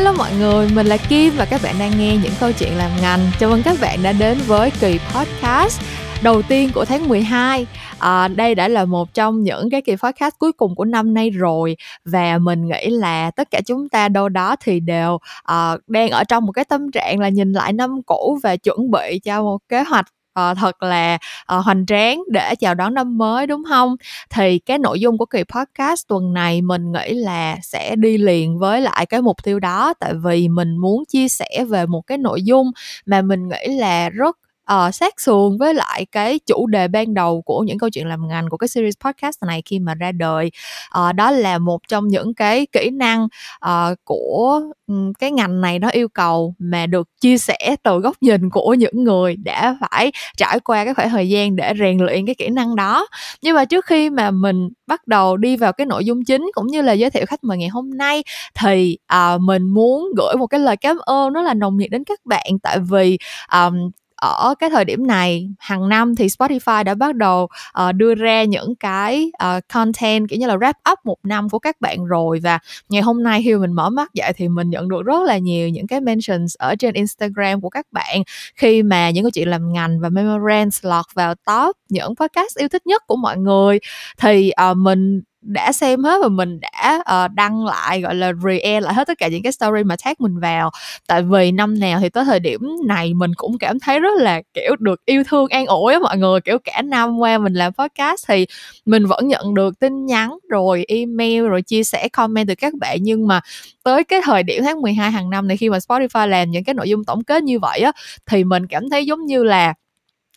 Hello mọi người, mình là Kim và các bạn đang nghe những câu chuyện làm ngành. Chào mừng các bạn đã đến với kỳ podcast đầu tiên của tháng 12. À, đây đã là một trong những cái kỳ podcast cuối cùng của năm nay rồi và mình nghĩ là tất cả chúng ta đâu đó thì đều uh, đang ở trong một cái tâm trạng là nhìn lại năm cũ và chuẩn bị cho một kế hoạch uh, thật là uh, hoành tráng để chào đón năm mới đúng không thì cái nội dung của kỳ podcast tuần này mình nghĩ là sẽ đi liền với lại cái mục tiêu đó tại vì mình muốn chia sẻ về một cái nội dung mà mình nghĩ là rất uh, sát sườn với lại cái chủ đề ban đầu của những câu chuyện làm ngành của cái series podcast này khi mà ra đời. Uh, đó là một trong những cái kỹ năng uh, của um, cái ngành này nó yêu cầu mà được chia sẻ từ góc nhìn của những người đã phải trải qua cái khoảng thời gian để rèn luyện cái kỹ năng đó. Nhưng mà trước khi mà mình bắt đầu đi vào cái nội dung chính cũng như là giới thiệu khách mời ngày hôm nay thì uh, mình muốn gửi một cái lời cảm ơn rất là nồng nhiệt đến các bạn. Tại vì um, ở cái thời điểm này hàng năm thì Spotify đã bắt đầu uh, đưa ra những cái uh, content kiểu như là wrap up một năm của các bạn rồi. Và ngày hôm nay khi mình mở mắt dậy thì mình nhận được rất là nhiều những cái mentions ở trên Instagram của các bạn khi mà những cái chuyện làm ngành và Memorance lọt vào top những podcast yêu thích nhất của mọi người. Thì uh, mình đã xem hết và mình đã uh, đăng lại gọi là re lại hết tất cả những cái story mà tag mình vào. Tại vì năm nào thì tới thời điểm này mình cũng cảm thấy rất là kiểu được yêu thương an ủi á mọi người. Kiểu cả năm qua mình làm podcast thì mình vẫn nhận được tin nhắn rồi email rồi chia sẻ comment từ các bạn. Nhưng mà tới cái thời điểm tháng 12 hàng năm này khi mà Spotify làm những cái nội dung tổng kết như vậy á thì mình cảm thấy giống như là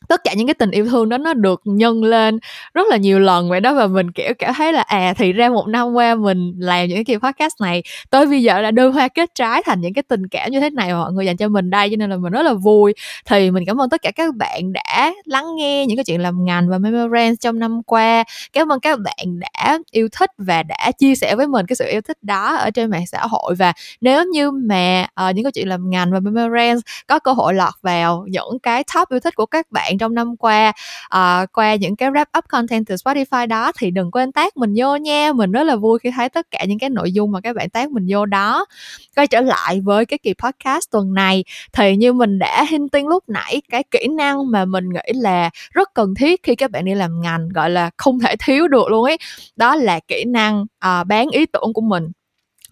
tất cả những cái tình yêu thương đó nó được nhân lên rất là nhiều lần vậy đó và mình kiểu cảm thấy là à thì ra một năm qua mình làm những cái kỳ podcast này tới bây giờ đã đưa hoa kết trái thành những cái tình cảm như thế này mà mọi người dành cho mình đây cho nên là mình rất là vui. Thì mình cảm ơn tất cả các bạn đã lắng nghe những cái chuyện làm ngành và Memorance trong năm qua. Cảm ơn các bạn đã yêu thích và đã chia sẻ với mình cái sự yêu thích đó ở trên mạng xã hội. Và nếu như mà uh, những cái chuyện làm ngành và Memorance có cơ hội lọt vào những cái top yêu thích của các bạn bạn trong năm qua. Uh, qua những cái wrap up content từ Spotify đó thì đừng quên tag mình vô nha. Mình rất là vui khi thấy tất cả những cái nội dung mà các bạn tag mình vô đó. Quay trở lại với cái kỳ podcast tuần này thì như mình đã hinting lúc nãy cái kỹ năng mà mình nghĩ là rất cần thiết khi các bạn đi làm ngành gọi là không thể thiếu được luôn ấy đó là kỹ năng uh, bán ý tưởng của mình.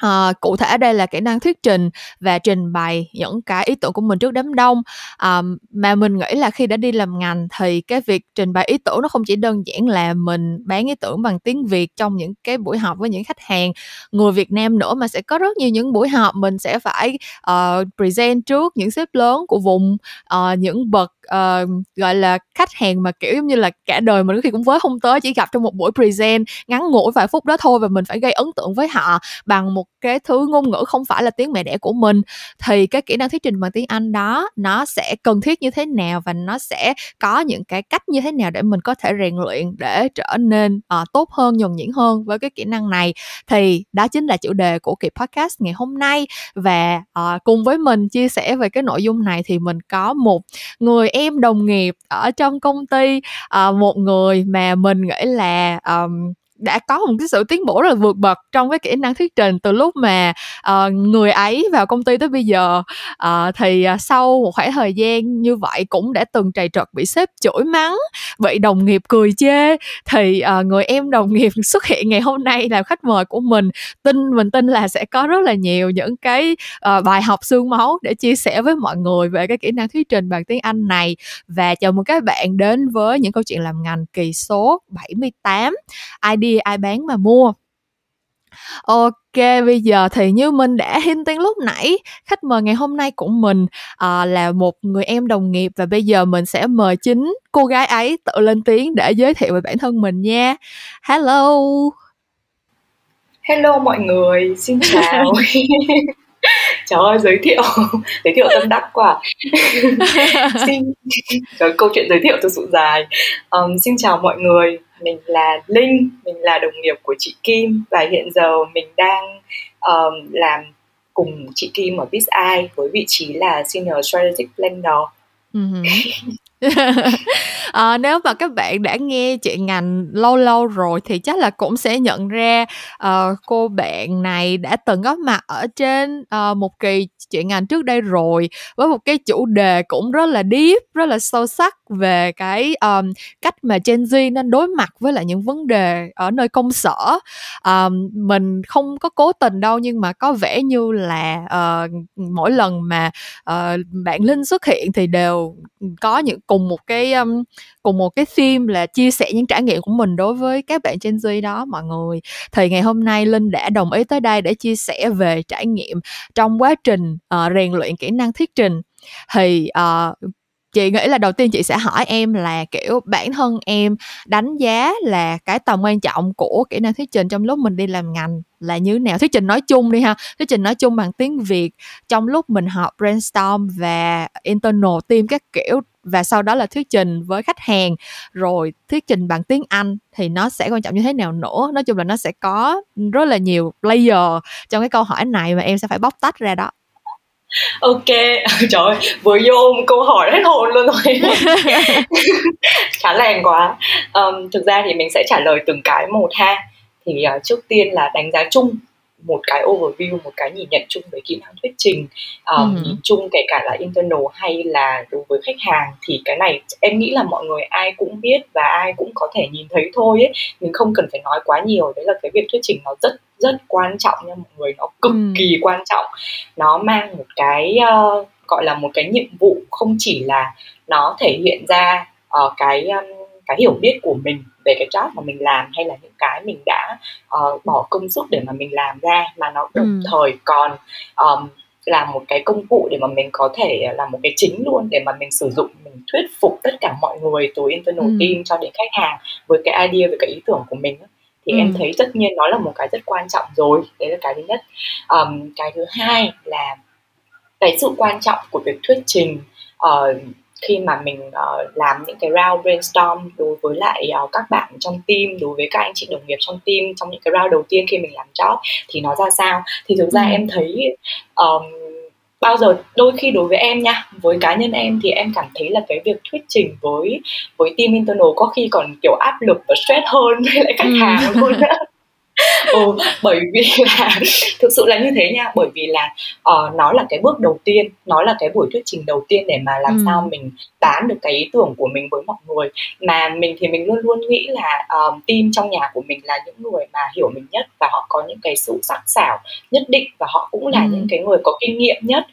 À, cụ thể đây là kỹ năng thuyết trình và trình bày những cái ý tưởng của mình trước đám đông. À, mà mình nghĩ là khi đã đi làm ngành thì cái việc trình bày ý tưởng nó không chỉ đơn giản là mình bán ý tưởng bằng tiếng việt trong những cái buổi họp với những khách hàng người việt nam nữa mà sẽ có rất nhiều những buổi họp mình sẽ phải uh, present trước những sếp lớn của vùng uh, những bậc uh, gọi là khách hàng mà kiểu như là cả đời mình có khi cũng với không tới chỉ gặp trong một buổi present ngắn ngủi vài phút đó thôi và mình phải gây ấn tượng với họ bằng một cái thứ ngôn ngữ không phải là tiếng mẹ đẻ của mình. Thì cái kỹ năng thuyết trình bằng tiếng Anh đó nó sẽ cần thiết như thế nào và nó sẽ có những cái cách như thế nào để mình có thể rèn luyện để trở nên uh, tốt hơn nhuần nhuyễn hơn với cái kỹ năng này. Thì đó chính là chủ đề của kỳ podcast ngày hôm nay và uh, cùng với mình chia sẻ về cái nội dung này thì mình có một người em em đồng nghiệp ở trong công ty uh, một người mà mình nghĩ là um, đã có một cái sự tiến bộ rất là vượt bậc trong cái kỹ năng thuyết trình từ lúc mà uh, người ấy vào công ty tới bây giờ. Uh, thì uh, sau một khoảng thời gian như vậy cũng đã từng trầy trật bị sếp chửi mắng bị đồng nghiệp cười chê. Thì uh, người em đồng nghiệp xuất hiện ngày hôm nay làm khách mời của mình tin mình tin là sẽ có rất là nhiều những cái uh, bài học xương máu để chia sẻ với mọi người về cái kỹ năng thuyết trình bằng tiếng Anh này. Và chào mừng các bạn đến với những câu chuyện làm ngành kỳ số 78 ID ai bán mà mua Ok, bây giờ thì như mình đã hinting lúc nãy, khách mời ngày hôm nay của mình uh, là một người em đồng nghiệp và bây giờ mình sẽ mời chính cô gái ấy tự lên tiếng để giới thiệu về bản thân mình nha. Hello. Hello mọi người, xin chào. Trời ơi, giới thiệu, giới thiệu tâm đắc quá. xin, Trời, câu chuyện giới thiệu thực sự dài. Um, xin chào mọi người, mình là Linh, mình là đồng nghiệp của chị Kim và hiện giờ mình đang um, làm cùng chị Kim ở BizEye với vị trí là Senior Strategic Planner. Uh-huh à, nếu mà các bạn đã nghe chuyện ngành lâu lâu rồi thì chắc là cũng sẽ nhận ra uh, cô bạn này đã từng góp mặt ở trên uh, một kỳ chuyện ngành trước đây rồi với một cái chủ đề cũng rất là deep rất là sâu sắc về cái um, cách mà Gen Z nên đối mặt với lại những vấn đề ở nơi công sở. Um, mình không có cố tình đâu nhưng mà có vẻ như là uh, mỗi lần mà uh, bạn Linh xuất hiện thì đều có những cùng một cái um, cùng một cái theme là chia sẻ những trải nghiệm của mình đối với các bạn Gen Z đó mọi người. Thì ngày hôm nay Linh đã đồng ý tới đây để chia sẻ về trải nghiệm trong quá trình uh, rèn luyện kỹ năng thuyết trình. Thì uh, chị nghĩ là đầu tiên chị sẽ hỏi em là, kiểu, bản thân em đánh giá là cái tầm quan trọng của kỹ năng thuyết trình trong lúc mình đi làm ngành là như nào? Thuyết trình nói chung đi ha. Thuyết trình nói chung bằng tiếng việt trong lúc mình học brainstorm và internal team các kiểu và sau đó là thuyết trình với khách hàng. Rồi thuyết trình bằng tiếng Anh thì nó sẽ quan trọng như thế nào nữa? Nói chung là nó sẽ có rất là nhiều layer trong cái câu hỏi này mà em sẽ phải bóc tách ra đó ok. Trời ơi vừa vô một câu hỏi hết hồn luôn rồi. Khá lèn quá. Um, thực ra thì mình sẽ trả lời từng cái một ha. Thì uh, trước tiên là đánh giá chung một cái overview một cái nhìn nhận chung về kỹ năng thuyết trình. Um, ừ. nhìn chung kể cả là internal hay là đối với khách hàng thì cái này em nghĩ là mọi người ai cũng biết và ai cũng có thể nhìn thấy thôi ấy. Mình không cần phải nói quá nhiều. Đấy là cái việc thuyết trình nó rất rất quan trọng nha mọi người nó cực ừ. kỳ quan trọng nó mang một cái uh, gọi là một cái nhiệm vụ không chỉ là nó thể hiện ra uh, cái um, cái hiểu biết của mình về cái job mà mình làm hay là những cái mình đã uh, bỏ công sức để mà mình làm ra mà nó đồng ừ. thời còn um, là một cái công cụ để mà mình có thể là một cái chính luôn để mà mình sử dụng mình thuyết phục tất cả mọi người từ internal ừ. team cho đến khách hàng với cái idea với cái ý tưởng của mình thì ừ. em thấy tất nhiên nó là một cái rất quan trọng rồi đấy là cái thứ nhất um, cái thứ hai là cái sự quan trọng của việc thuyết trình uh, khi mà mình uh, làm những cái round brainstorm đối với lại uh, các bạn trong team đối với các anh chị đồng nghiệp trong team trong những cái round đầu tiên khi mình làm job thì nó ra sao thì thực ra ừ. em thấy um, bao giờ đôi khi đối với em nha với cá nhân em thì em cảm thấy là cái việc thuyết trình với với team internal có khi còn kiểu áp lực và stress hơn với lại khách ừ. hàng luôn ừ, bởi vì là thực sự là như thế nha bởi vì là uh, nó là cái bước đầu tiên nó là cái buổi thuyết trình đầu tiên để mà làm ừ. sao mình bán được cái ý tưởng của mình với mọi người mà mình thì mình luôn luôn nghĩ là um, team trong nhà của mình là những người mà hiểu mình nhất và họ có những cái sự sắc sảo nhất định và họ cũng là ừ. những cái người có kinh nghiệm nhất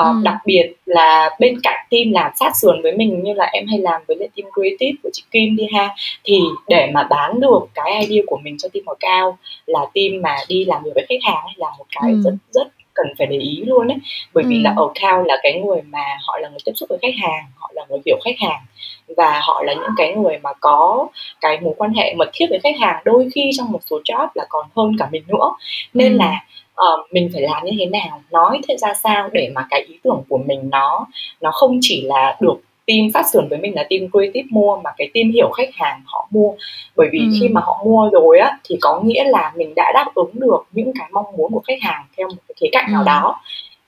uh, ừ. đặc biệt là bên cạnh team làm sát sườn với mình như là em hay làm với lại team creative của chị Kim đi ha thì để mà bán được cái idea của mình cho team ở cao là team mà đi làm việc với khách hàng ấy là một cái ừ. rất rất cần phải để ý luôn ấy bởi vì là account là cái người mà họ là người tiếp xúc với khách hàng họ là người hiểu khách hàng và họ là những cái người mà có cái mối quan hệ mật thiết với khách hàng đôi khi trong một số job là còn hơn cả mình nữa nên ừ. là uh, mình phải làm như thế nào nói thế ra sao để mà cái ý tưởng của mình nó nó không chỉ là được team phát sườn với mình là team creative mua mà cái team hiểu khách hàng họ mua bởi vì ừ. khi mà họ mua rồi á thì có nghĩa là mình đã đáp ứng được những cái mong muốn của khách hàng theo một cái khía cạnh ừ. nào đó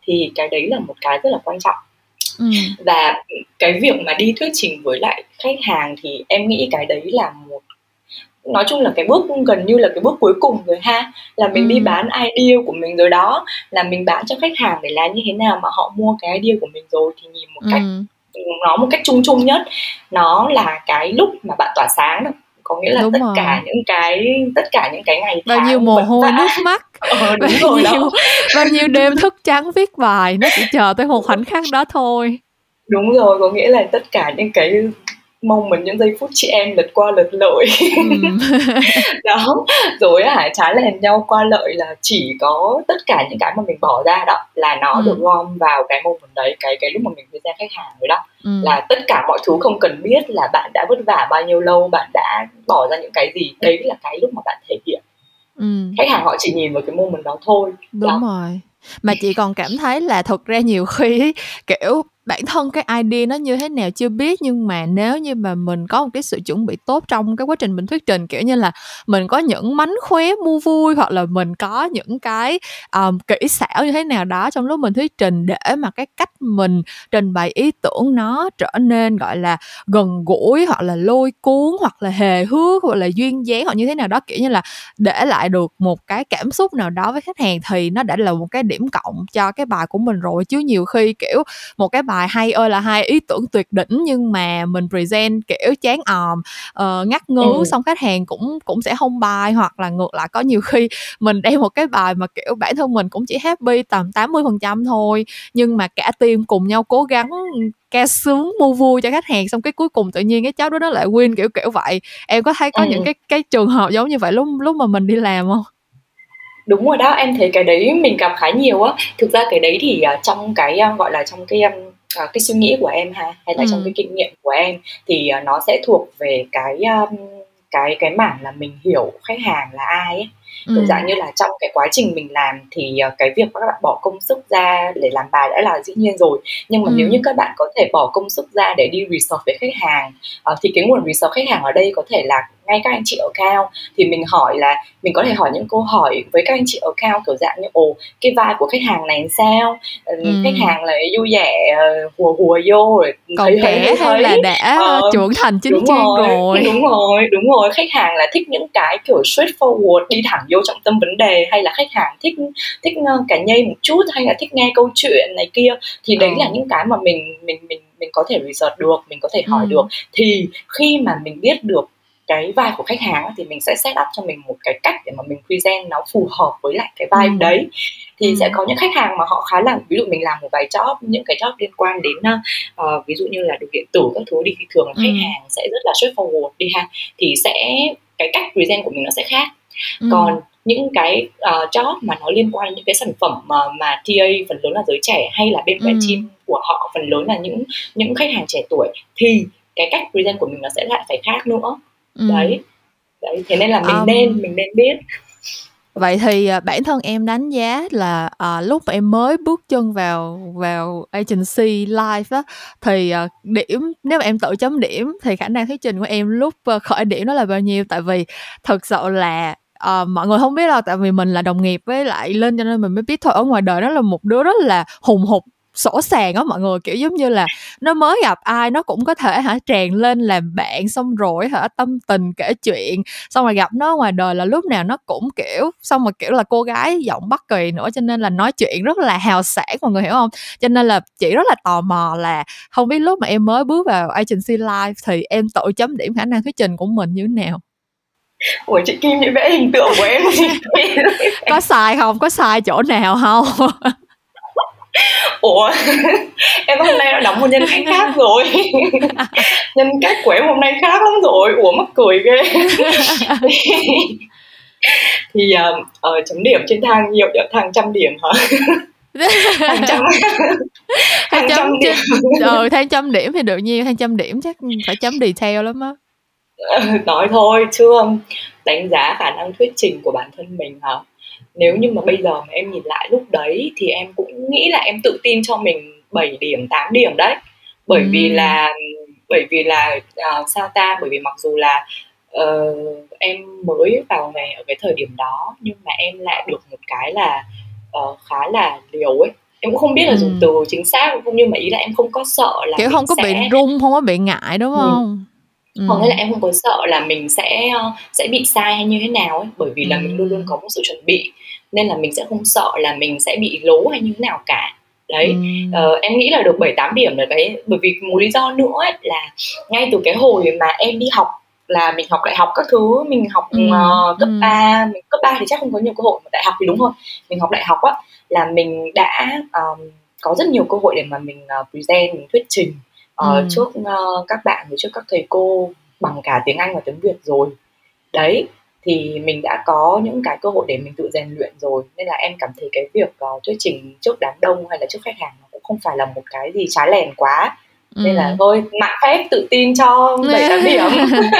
thì cái đấy là một cái rất là quan trọng ừ. và cái việc mà đi thuyết trình với lại khách hàng thì em nghĩ cái đấy là một nói chung là cái bước gần như là cái bước cuối cùng rồi ha là mình ừ. đi bán idea của mình rồi đó là mình bán cho khách hàng để làm như thế nào mà họ mua cái idea của mình rồi thì nhìn một ừ. cách nó một cách chung chung nhất. Nó là cái lúc mà bạn tỏa sáng được. Có nghĩa là đúng tất rồi. cả những cái tất cả những cái ngày bao nhiêu mồ hôi nước mắt. Ờ, bao nhiêu đó. bao nhiêu đêm thức trắng viết bài. Nó chỉ chờ tới một khoảnh khắc đó thôi. Đúng rồi có nghĩa là tất cả những cái mong mình những giây phút chị em lật qua lật lợi ừ. đó rồi hả trái lèn nhau qua lợi là chỉ có tất cả những cái mà mình bỏ ra đó là nó ừ. được gom vào cái moment đấy cái cái lúc mà mình đưa ra khách hàng rồi đó ừ. là tất cả mọi thứ không cần biết là bạn đã vất vả bao nhiêu lâu bạn đã bỏ ra những cái gì đấy là cái lúc mà bạn thể hiện ừ. khách hàng họ chỉ nhìn vào cái moment đó thôi đúng đó. rồi mà chị còn cảm thấy là thực ra nhiều khi kiểu bản thân cái idea nó như thế nào chưa biết nhưng mà nếu như mà mình có một cái sự chuẩn bị tốt trong cái quá trình mình thuyết trình kiểu như là mình có những mánh khóe mua vui hoặc là mình có những cái um, kỹ xảo như thế nào đó trong lúc mình thuyết trình để mà cái cách mình trình bày ý tưởng nó trở nên gọi là gần gũi hoặc là lôi cuốn hoặc là hề hước hoặc là duyên dáng hoặc như thế nào đó kiểu như là để lại được một cái cảm xúc nào đó với khách hàng thì nó đã là một cái điểm cộng cho cái bài của mình rồi. Chứ nhiều khi kiểu một cái bài hay ơi là hay ý tưởng tuyệt đỉnh nhưng mà mình present kiểu chán òm uh, ngắt ngứ ừ. xong khách hàng cũng cũng sẽ không bài hoặc là ngược lại có nhiều khi mình đem một cái bài mà kiểu bản thân mình cũng chỉ happy tầm 80 phần trăm thôi nhưng mà cả team cùng nhau cố gắng ca sướng mua vui cho khách hàng xong cái cuối cùng tự nhiên cái cháu đó nó lại win kiểu kiểu vậy em có thấy có ừ. những cái cái trường hợp giống như vậy lúc lúc mà mình đi làm không đúng rồi đó em thấy cái đấy mình gặp khá nhiều á thực ra cái đấy thì uh, trong cái uh, gọi là trong cái uh, cái suy nghĩ của em ha hay là ừ. trong cái kinh nghiệm của em thì uh, nó sẽ thuộc về cái um, cái cái mảng là mình hiểu khách hàng là ai ấy ừ. dạng như là trong cái quá trình mình làm thì uh, cái việc các bạn bỏ công sức ra để làm bài đã là dĩ nhiên rồi nhưng mà ừ. nếu như các bạn có thể bỏ công sức ra để đi research với khách hàng uh, thì cái nguồn research khách hàng ở đây có thể là ngay các anh chị ở cao thì mình hỏi là mình có thể hỏi những câu hỏi với các anh chị ở cao kiểu dạng như ồ cái vai của khách hàng này sao ừ. khách hàng là vui vẻ hùa hùa vô rồi còn trẻ hay là đã uh, trưởng thành chính đúng trang rồi. rồi đúng rồi đúng rồi khách hàng là thích những cái kiểu straightforward đi thẳng vô trọng tâm vấn đề hay là khách hàng thích thích cả nhây một chút hay là thích nghe câu chuyện này kia thì đấy ừ. là những cái mà mình mình mình mình có thể research được mình có thể hỏi ừ. được thì khi mà mình biết được cái vai của khách hàng thì mình sẽ set up cho mình một cái cách để mà mình present nó phù hợp với lại cái vai ừ. đấy thì ừ. sẽ có những khách hàng mà họ khá là ví dụ mình làm một vài job những cái job liên quan đến uh, ví dụ như là đồ điện tử các thứ đi thì thường là khách ừ. hàng sẽ rất là straightforward đi ha thì sẽ cái cách present của mình nó sẽ khác ừ. còn những cái uh, job mà nó liên quan đến những cái sản phẩm mà mà TA phần lớn là giới trẻ hay là bên ừ. team của họ phần lớn là những những khách hàng trẻ tuổi thì cái cách present của mình nó sẽ lại phải khác nữa ừ. đấy đấy thế nên là mình um, nên mình nên biết. Vậy thì à, bản thân em đánh giá là à, lúc mà em mới bước chân vào vào agency live á thì à, điểm nếu mà em tự chấm điểm thì khả năng thuyết trình của em lúc à, khởi điểm nó là bao nhiêu? Tại vì thực sự là uh, mọi người không biết đâu tại vì mình là đồng nghiệp với lại lên cho nên mình mới biết thôi. Ở ngoài đời nó là một đứa rất là hùng hục sổ sàng á mọi người kiểu giống như là nó mới gặp ai nó cũng có thể hả tràn lên làm bạn xong rồi hả tâm tình kể chuyện xong rồi gặp nó ngoài đời là lúc nào nó cũng kiểu xong rồi kiểu là cô gái giọng bắc kỳ nữa cho nên là nói chuyện rất là hào sảng mọi người hiểu không cho nên là chị rất là tò mò là không biết lúc mà em mới bước vào agency live thì em tự chấm điểm khả năng thuyết trình của mình như thế nào Ủa chị Kim như vẽ hình tượng của em Có sai không? Có sai chỗ nào không? ủa? Em hôm nay đã đóng một nhân cách khác rồi. Nhân cách của em hôm nay khác lắm rồi. Ủa mắc cười ghê. Thì uh, uh, chấm điểm trên thang nhiều thang trăm điểm hả? Hàng trăm. Hàng trăm điểm. Ờ thang trăm điểm thì được nhiêu thang trăm điểm chắc phải chấm detail lắm á. Nói thôi chưa đánh giá khả năng thuyết trình của bản thân mình hả nếu như mà bây giờ mà em nhìn lại lúc đấy thì em cũng nghĩ là em tự tin cho mình 7 điểm 8 điểm đấy bởi ừ. vì là bởi vì là uh, sao ta bởi vì mặc dù là uh, em mới vào nghề ở cái thời điểm đó nhưng mà em lại được một cái là uh, khá là liều ấy em cũng không biết là dùng ừ. từ chính xác không nhưng mà ý là em không có sợ là kiểu không có sẽ... bị run không có bị ngại đúng không ừ ừ. nghĩa là em không có sợ là mình sẽ ờ, sẽ bị sai hay như thế nào ấy bởi vì là ừ. mình luôn luôn có một sự chuẩn bị nên là mình sẽ không sợ là mình sẽ bị lố hay như thế nào cả đấy ừ. ờ, em nghĩ là được 7 8 điểm là cái bởi vì một lý do nữa ấy, là ngay từ cái hồi mà em đi học là mình học đại học các thứ mình học ừ. uh, cấp ừ. 3 mình cấp 3 thì chắc không có nhiều cơ hội mà đại học thì đúng rồi mình học đại học á là mình đã um, có rất nhiều cơ hội để mà mình uh, present mình thuyết trình uh, trước uh, các bạn và trước các thầy cô bằng cả tiếng Anh và tiếng Việt rồi đấy thì mình đã có những cái cơ hội để mình tự rèn luyện rồi. Nên là em cảm thấy cái việc uh, thuyết trình trước đám đông hay là trước khách hàng nó cũng không phải là một cái gì trái lèn quá ừ. nên là thôi mạng phép tự tin cho bảy tám điểm.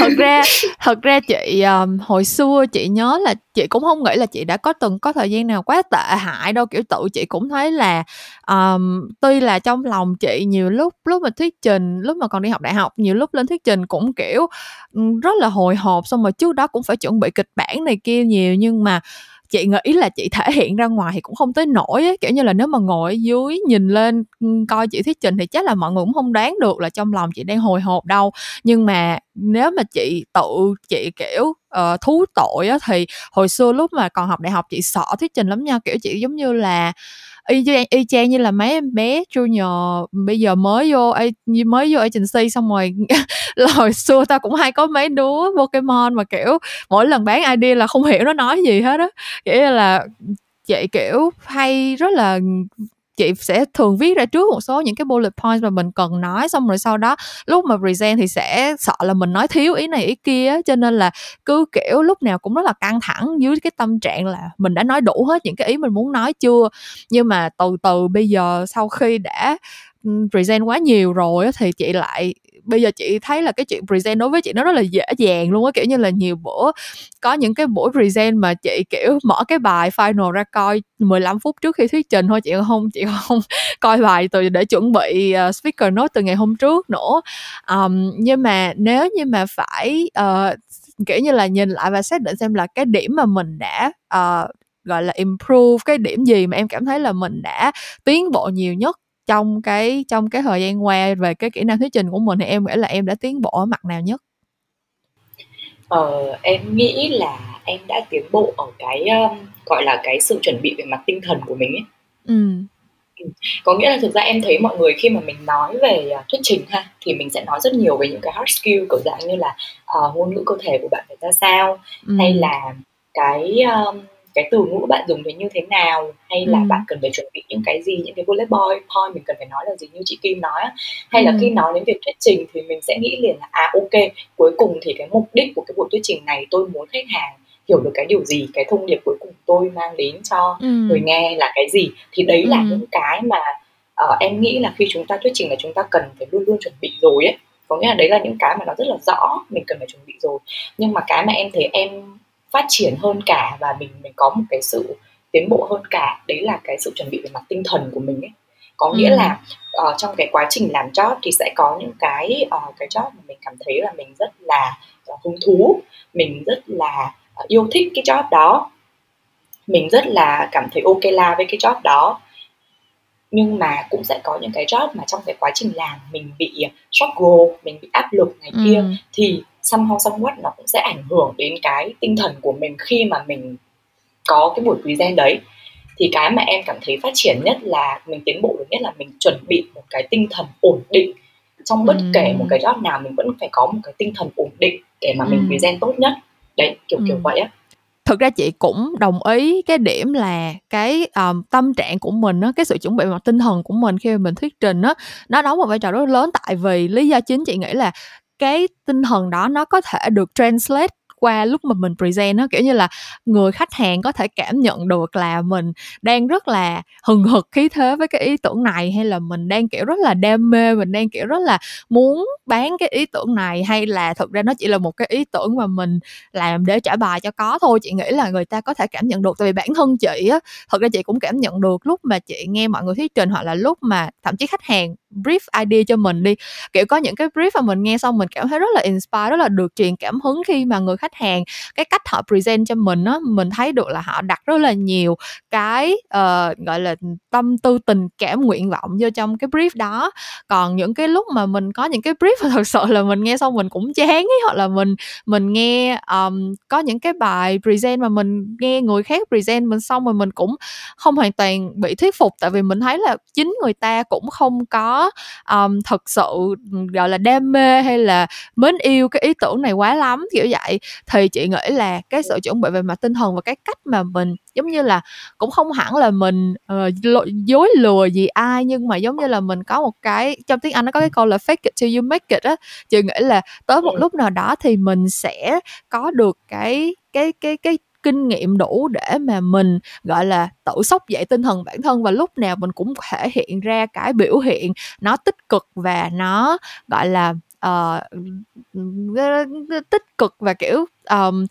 Thật ra thật ra chị um, hồi xưa chị nhớ là chị cũng không nghĩ là chị đã có từng có thời gian nào quá tệ hại đâu. Kiểu tự chị cũng thấy là um, tuy là trong lòng chị nhiều lúc lúc mà thuyết trình lúc mà còn đi học đại học nhiều lúc lên thuyết trình cũng kiểu rất là hồi hộp xong rồi trước đó cũng phải chuẩn bị kịch bản này kia nhiều. Nhưng mà chị nghĩ là chị thể hiện ra ngoài thì cũng không tới nổi ấy. kiểu như là nếu mà ngồi ở dưới nhìn lên coi chị thuyết trình thì chắc là mọi người cũng không đoán được là trong lòng chị đang hồi hộp đâu nhưng mà nếu mà chị tự chị kiểu uh, thú tội á thì hồi xưa lúc mà còn học đại học chị sợ thuyết trình lắm nha. Kiểu chị giống như là y, y chang như là mấy em bé junior bây giờ mới vô mới vô agency xong rồi hồi xưa ta cũng hay có mấy đứa Pokemon mà kiểu mỗi lần bán ID là không hiểu nó nói gì hết á. Kiểu là chị kiểu hay rất là chị sẽ thường viết ra trước một số những cái bullet points mà mình cần nói, xong rồi sau đó lúc mà present thì sẽ sợ là mình nói thiếu ý này ý kia cho nên là cứ, kiểu, lúc nào cũng rất là căng thẳng dưới cái tâm trạng là mình đã nói đủ hết những cái ý mình muốn nói chưa. Nhưng mà từ từ bây giờ sau khi đã present quá nhiều rồi thì chị lại bây giờ chị thấy là cái chuyện present đối với chị nó rất là dễ dàng luôn á kiểu như là nhiều bữa có những cái buổi present mà chị kiểu mở cái bài final ra coi 15 phút trước khi thuyết trình thôi chị không chị không coi bài từ để chuẩn bị uh, speaker note từ ngày hôm trước nữa. Um, nhưng mà nếu như mà phải uh, kiểu như là nhìn lại và xác định xem là cái điểm mà mình đã uh, gọi là improve cái điểm gì mà em cảm thấy là mình đã tiến bộ nhiều nhất trong cái trong cái thời gian qua về cái kỹ năng thuyết trình của mình thì em nghĩ là em đã tiến bộ ở mặt nào nhất ờ, em nghĩ là em đã tiến bộ ở cái um, gọi là cái sự chuẩn bị về mặt tinh thần của mình ấy ừ. ừ. có nghĩa là thực ra em thấy mọi người khi mà mình nói về uh, thuyết trình ha thì mình sẽ nói rất nhiều về những cái hard skill kiểu dạng như là uh, ngôn ngữ cơ thể của bạn phải ra sao ừ. hay là cái um, cái từ ngữ bạn dùng thì như thế nào hay là ừ. bạn cần phải chuẩn bị những cái gì những cái bullet point mình cần phải nói là gì như chị Kim nói hay ừ. là khi nói đến việc thuyết trình thì mình sẽ nghĩ liền là à ok cuối cùng thì cái mục đích của cái buổi thuyết trình này tôi muốn khách hàng hiểu được cái điều gì cái thông điệp cuối cùng tôi mang đến cho ừ. người nghe là cái gì thì đấy là ừ. những cái mà uh, em nghĩ là khi chúng ta thuyết trình là chúng ta cần phải luôn luôn chuẩn bị rồi ấy có nghĩa là đấy là những cái mà nó rất là rõ mình cần phải chuẩn bị rồi nhưng mà cái mà em thấy em phát triển hơn cả và mình mình có một cái sự tiến bộ hơn cả đấy là cái sự chuẩn bị về mặt tinh thần của mình ấy có nghĩa ừ. là uh, trong cái quá trình làm job thì sẽ có những cái uh, cái job mà mình cảm thấy là mình rất là uh, hứng thú mình rất là uh, yêu thích cái job đó mình rất là cảm thấy ok la với cái job đó nhưng mà cũng sẽ có những cái job mà trong cái quá trình làm mình bị struggle mình bị áp lực này kia ừ. thì somehow somewhat nó cũng sẽ ảnh hưởng đến cái tinh thần của mình khi mà mình có cái buổi present đấy thì cái mà em cảm thấy phát triển nhất là mình tiến bộ được nhất là mình chuẩn bị một cái tinh thần ổn định trong bất ừ. kể một cái job nào mình vẫn phải có một cái tinh thần ổn định để mà mình ừ. present tốt nhất đấy kiểu ừ. kiểu vậy á thực ra chị cũng đồng ý cái điểm là cái um, tâm trạng của mình á cái sự chuẩn bị mặt tinh thần của mình khi mà mình thuyết trình á nó đóng một vai trò rất lớn tại vì lý do chính chị nghĩ là cái tinh thần đó nó có thể được translate qua lúc mà mình present nó kiểu như là người khách hàng có thể cảm nhận được là mình đang rất là hừng hực khí thế với cái ý tưởng này, hay là mình đang, kiểu, rất là đam mê, mình đang, kiểu, rất là muốn bán cái ý tưởng này, hay là thực ra nó chỉ là một cái ý tưởng mà mình làm để trả bài cho có thôi. Chị nghĩ là người ta có thể cảm nhận được, tại vì bản thân chị á, thật ra chị cũng cảm nhận được lúc mà chị nghe mọi người thuyết trình, hoặc là lúc mà thậm chí khách hàng brief idea cho mình đi. Kiểu có những cái brief mà mình nghe xong mình cảm thấy rất là inspire rất là được truyền cảm hứng khi mà người khách hàng cái cách họ present cho mình á mình thấy được là họ đặt rất là nhiều cái uh, gọi là tâm tư tình cảm nguyện vọng vô trong cái brief đó. Còn những cái lúc mà mình có những cái brief mà thật sự là mình nghe xong mình cũng chán ấy hoặc là mình mình nghe um, có những cái bài present mà mình nghe người khác present mình xong rồi mình cũng không hoàn toàn bị thuyết phục. Tại vì mình thấy là chính người ta cũng không có um, thật sự gọi là đam mê hay là mến yêu cái ý tưởng này quá lắm kiểu vậy. Thì chị nghĩ là cái sự chuẩn bị về mặt tinh thần và cái cách mà mình giống như là cũng không hẳn là mình uh, dối lừa gì ai nhưng mà giống như là mình có một cái trong tiếng Anh nó có cái câu là fake it till you make it á. Chị nghĩ là tới một lúc nào đó thì mình sẽ có được cái cái cái cái kinh nghiệm đủ để mà mình gọi là tự sốc dậy tinh thần bản thân và lúc nào mình cũng thể hiện ra cái biểu hiện nó tích cực và nó gọi là uh, tích cực và kiểu um,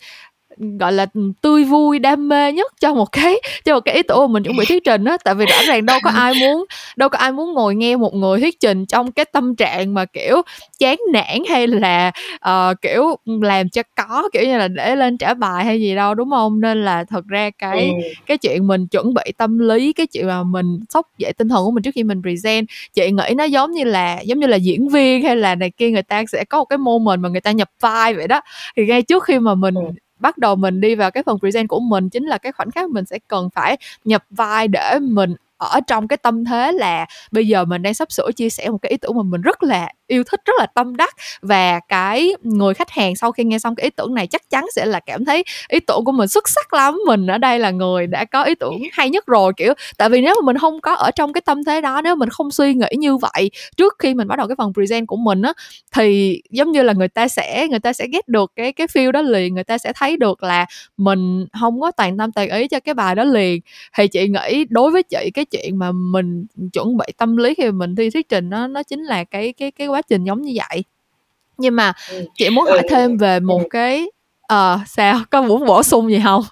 gọi là tươi vui đam mê nhất cho một cái cho một cái ý tưởng mà mình chuẩn bị thuyết trình á. Tại vì rõ ràng đâu có ai muốn đâu có ai muốn ngồi nghe một người thuyết trình trong cái tâm trạng mà kiểu chán nản hay là uh, kiểu làm cho có kiểu như là để lên trả bài hay gì đâu đúng không? Nên là thật ra cái ừ. cái chuyện mình chuẩn bị tâm lý cái chuyện mà mình sốc dậy tinh thần của mình trước khi mình present chị nghĩ nó giống như là giống như là diễn viên hay là này kia người ta sẽ có một cái moment mà người ta nhập vai vậy đó. Thì ngay trước khi mà mình ừ bắt đầu mình đi vào cái phần present của mình chính là cái khoảnh khắc mình sẽ cần phải nhập vai để mình ở trong cái tâm thế là bây giờ mình đang sắp sửa chia sẻ một cái ý tưởng mà mình rất là yêu thích, rất là tâm đắc. Và cái người khách hàng sau khi nghe xong cái ý tưởng này chắc chắn sẽ là cảm thấy ý tưởng của mình xuất sắc lắm. Mình ở đây là người đã có ý tưởng hay nhất rồi, kiểu, tại vì nếu mà mình không có ở trong cái tâm thế đó, nếu mình không suy nghĩ như vậy trước khi mình bắt đầu cái phần present của mình á, thì giống như là người ta sẽ, người ta sẽ ghét được cái cái feel đó liền. Người ta sẽ thấy được là mình không có toàn tâm toàn ý cho cái bài đó liền. Thì chị nghĩ đối với chị, cái chuyện mà mình chuẩn bị tâm lý khi mình thi thuyết trình nó nó chính là cái cái cái quá trình giống như vậy nhưng mà ừ. chị muốn hỏi ừ. thêm về một ừ. cái ờ uh, sao có muốn bổ sung gì không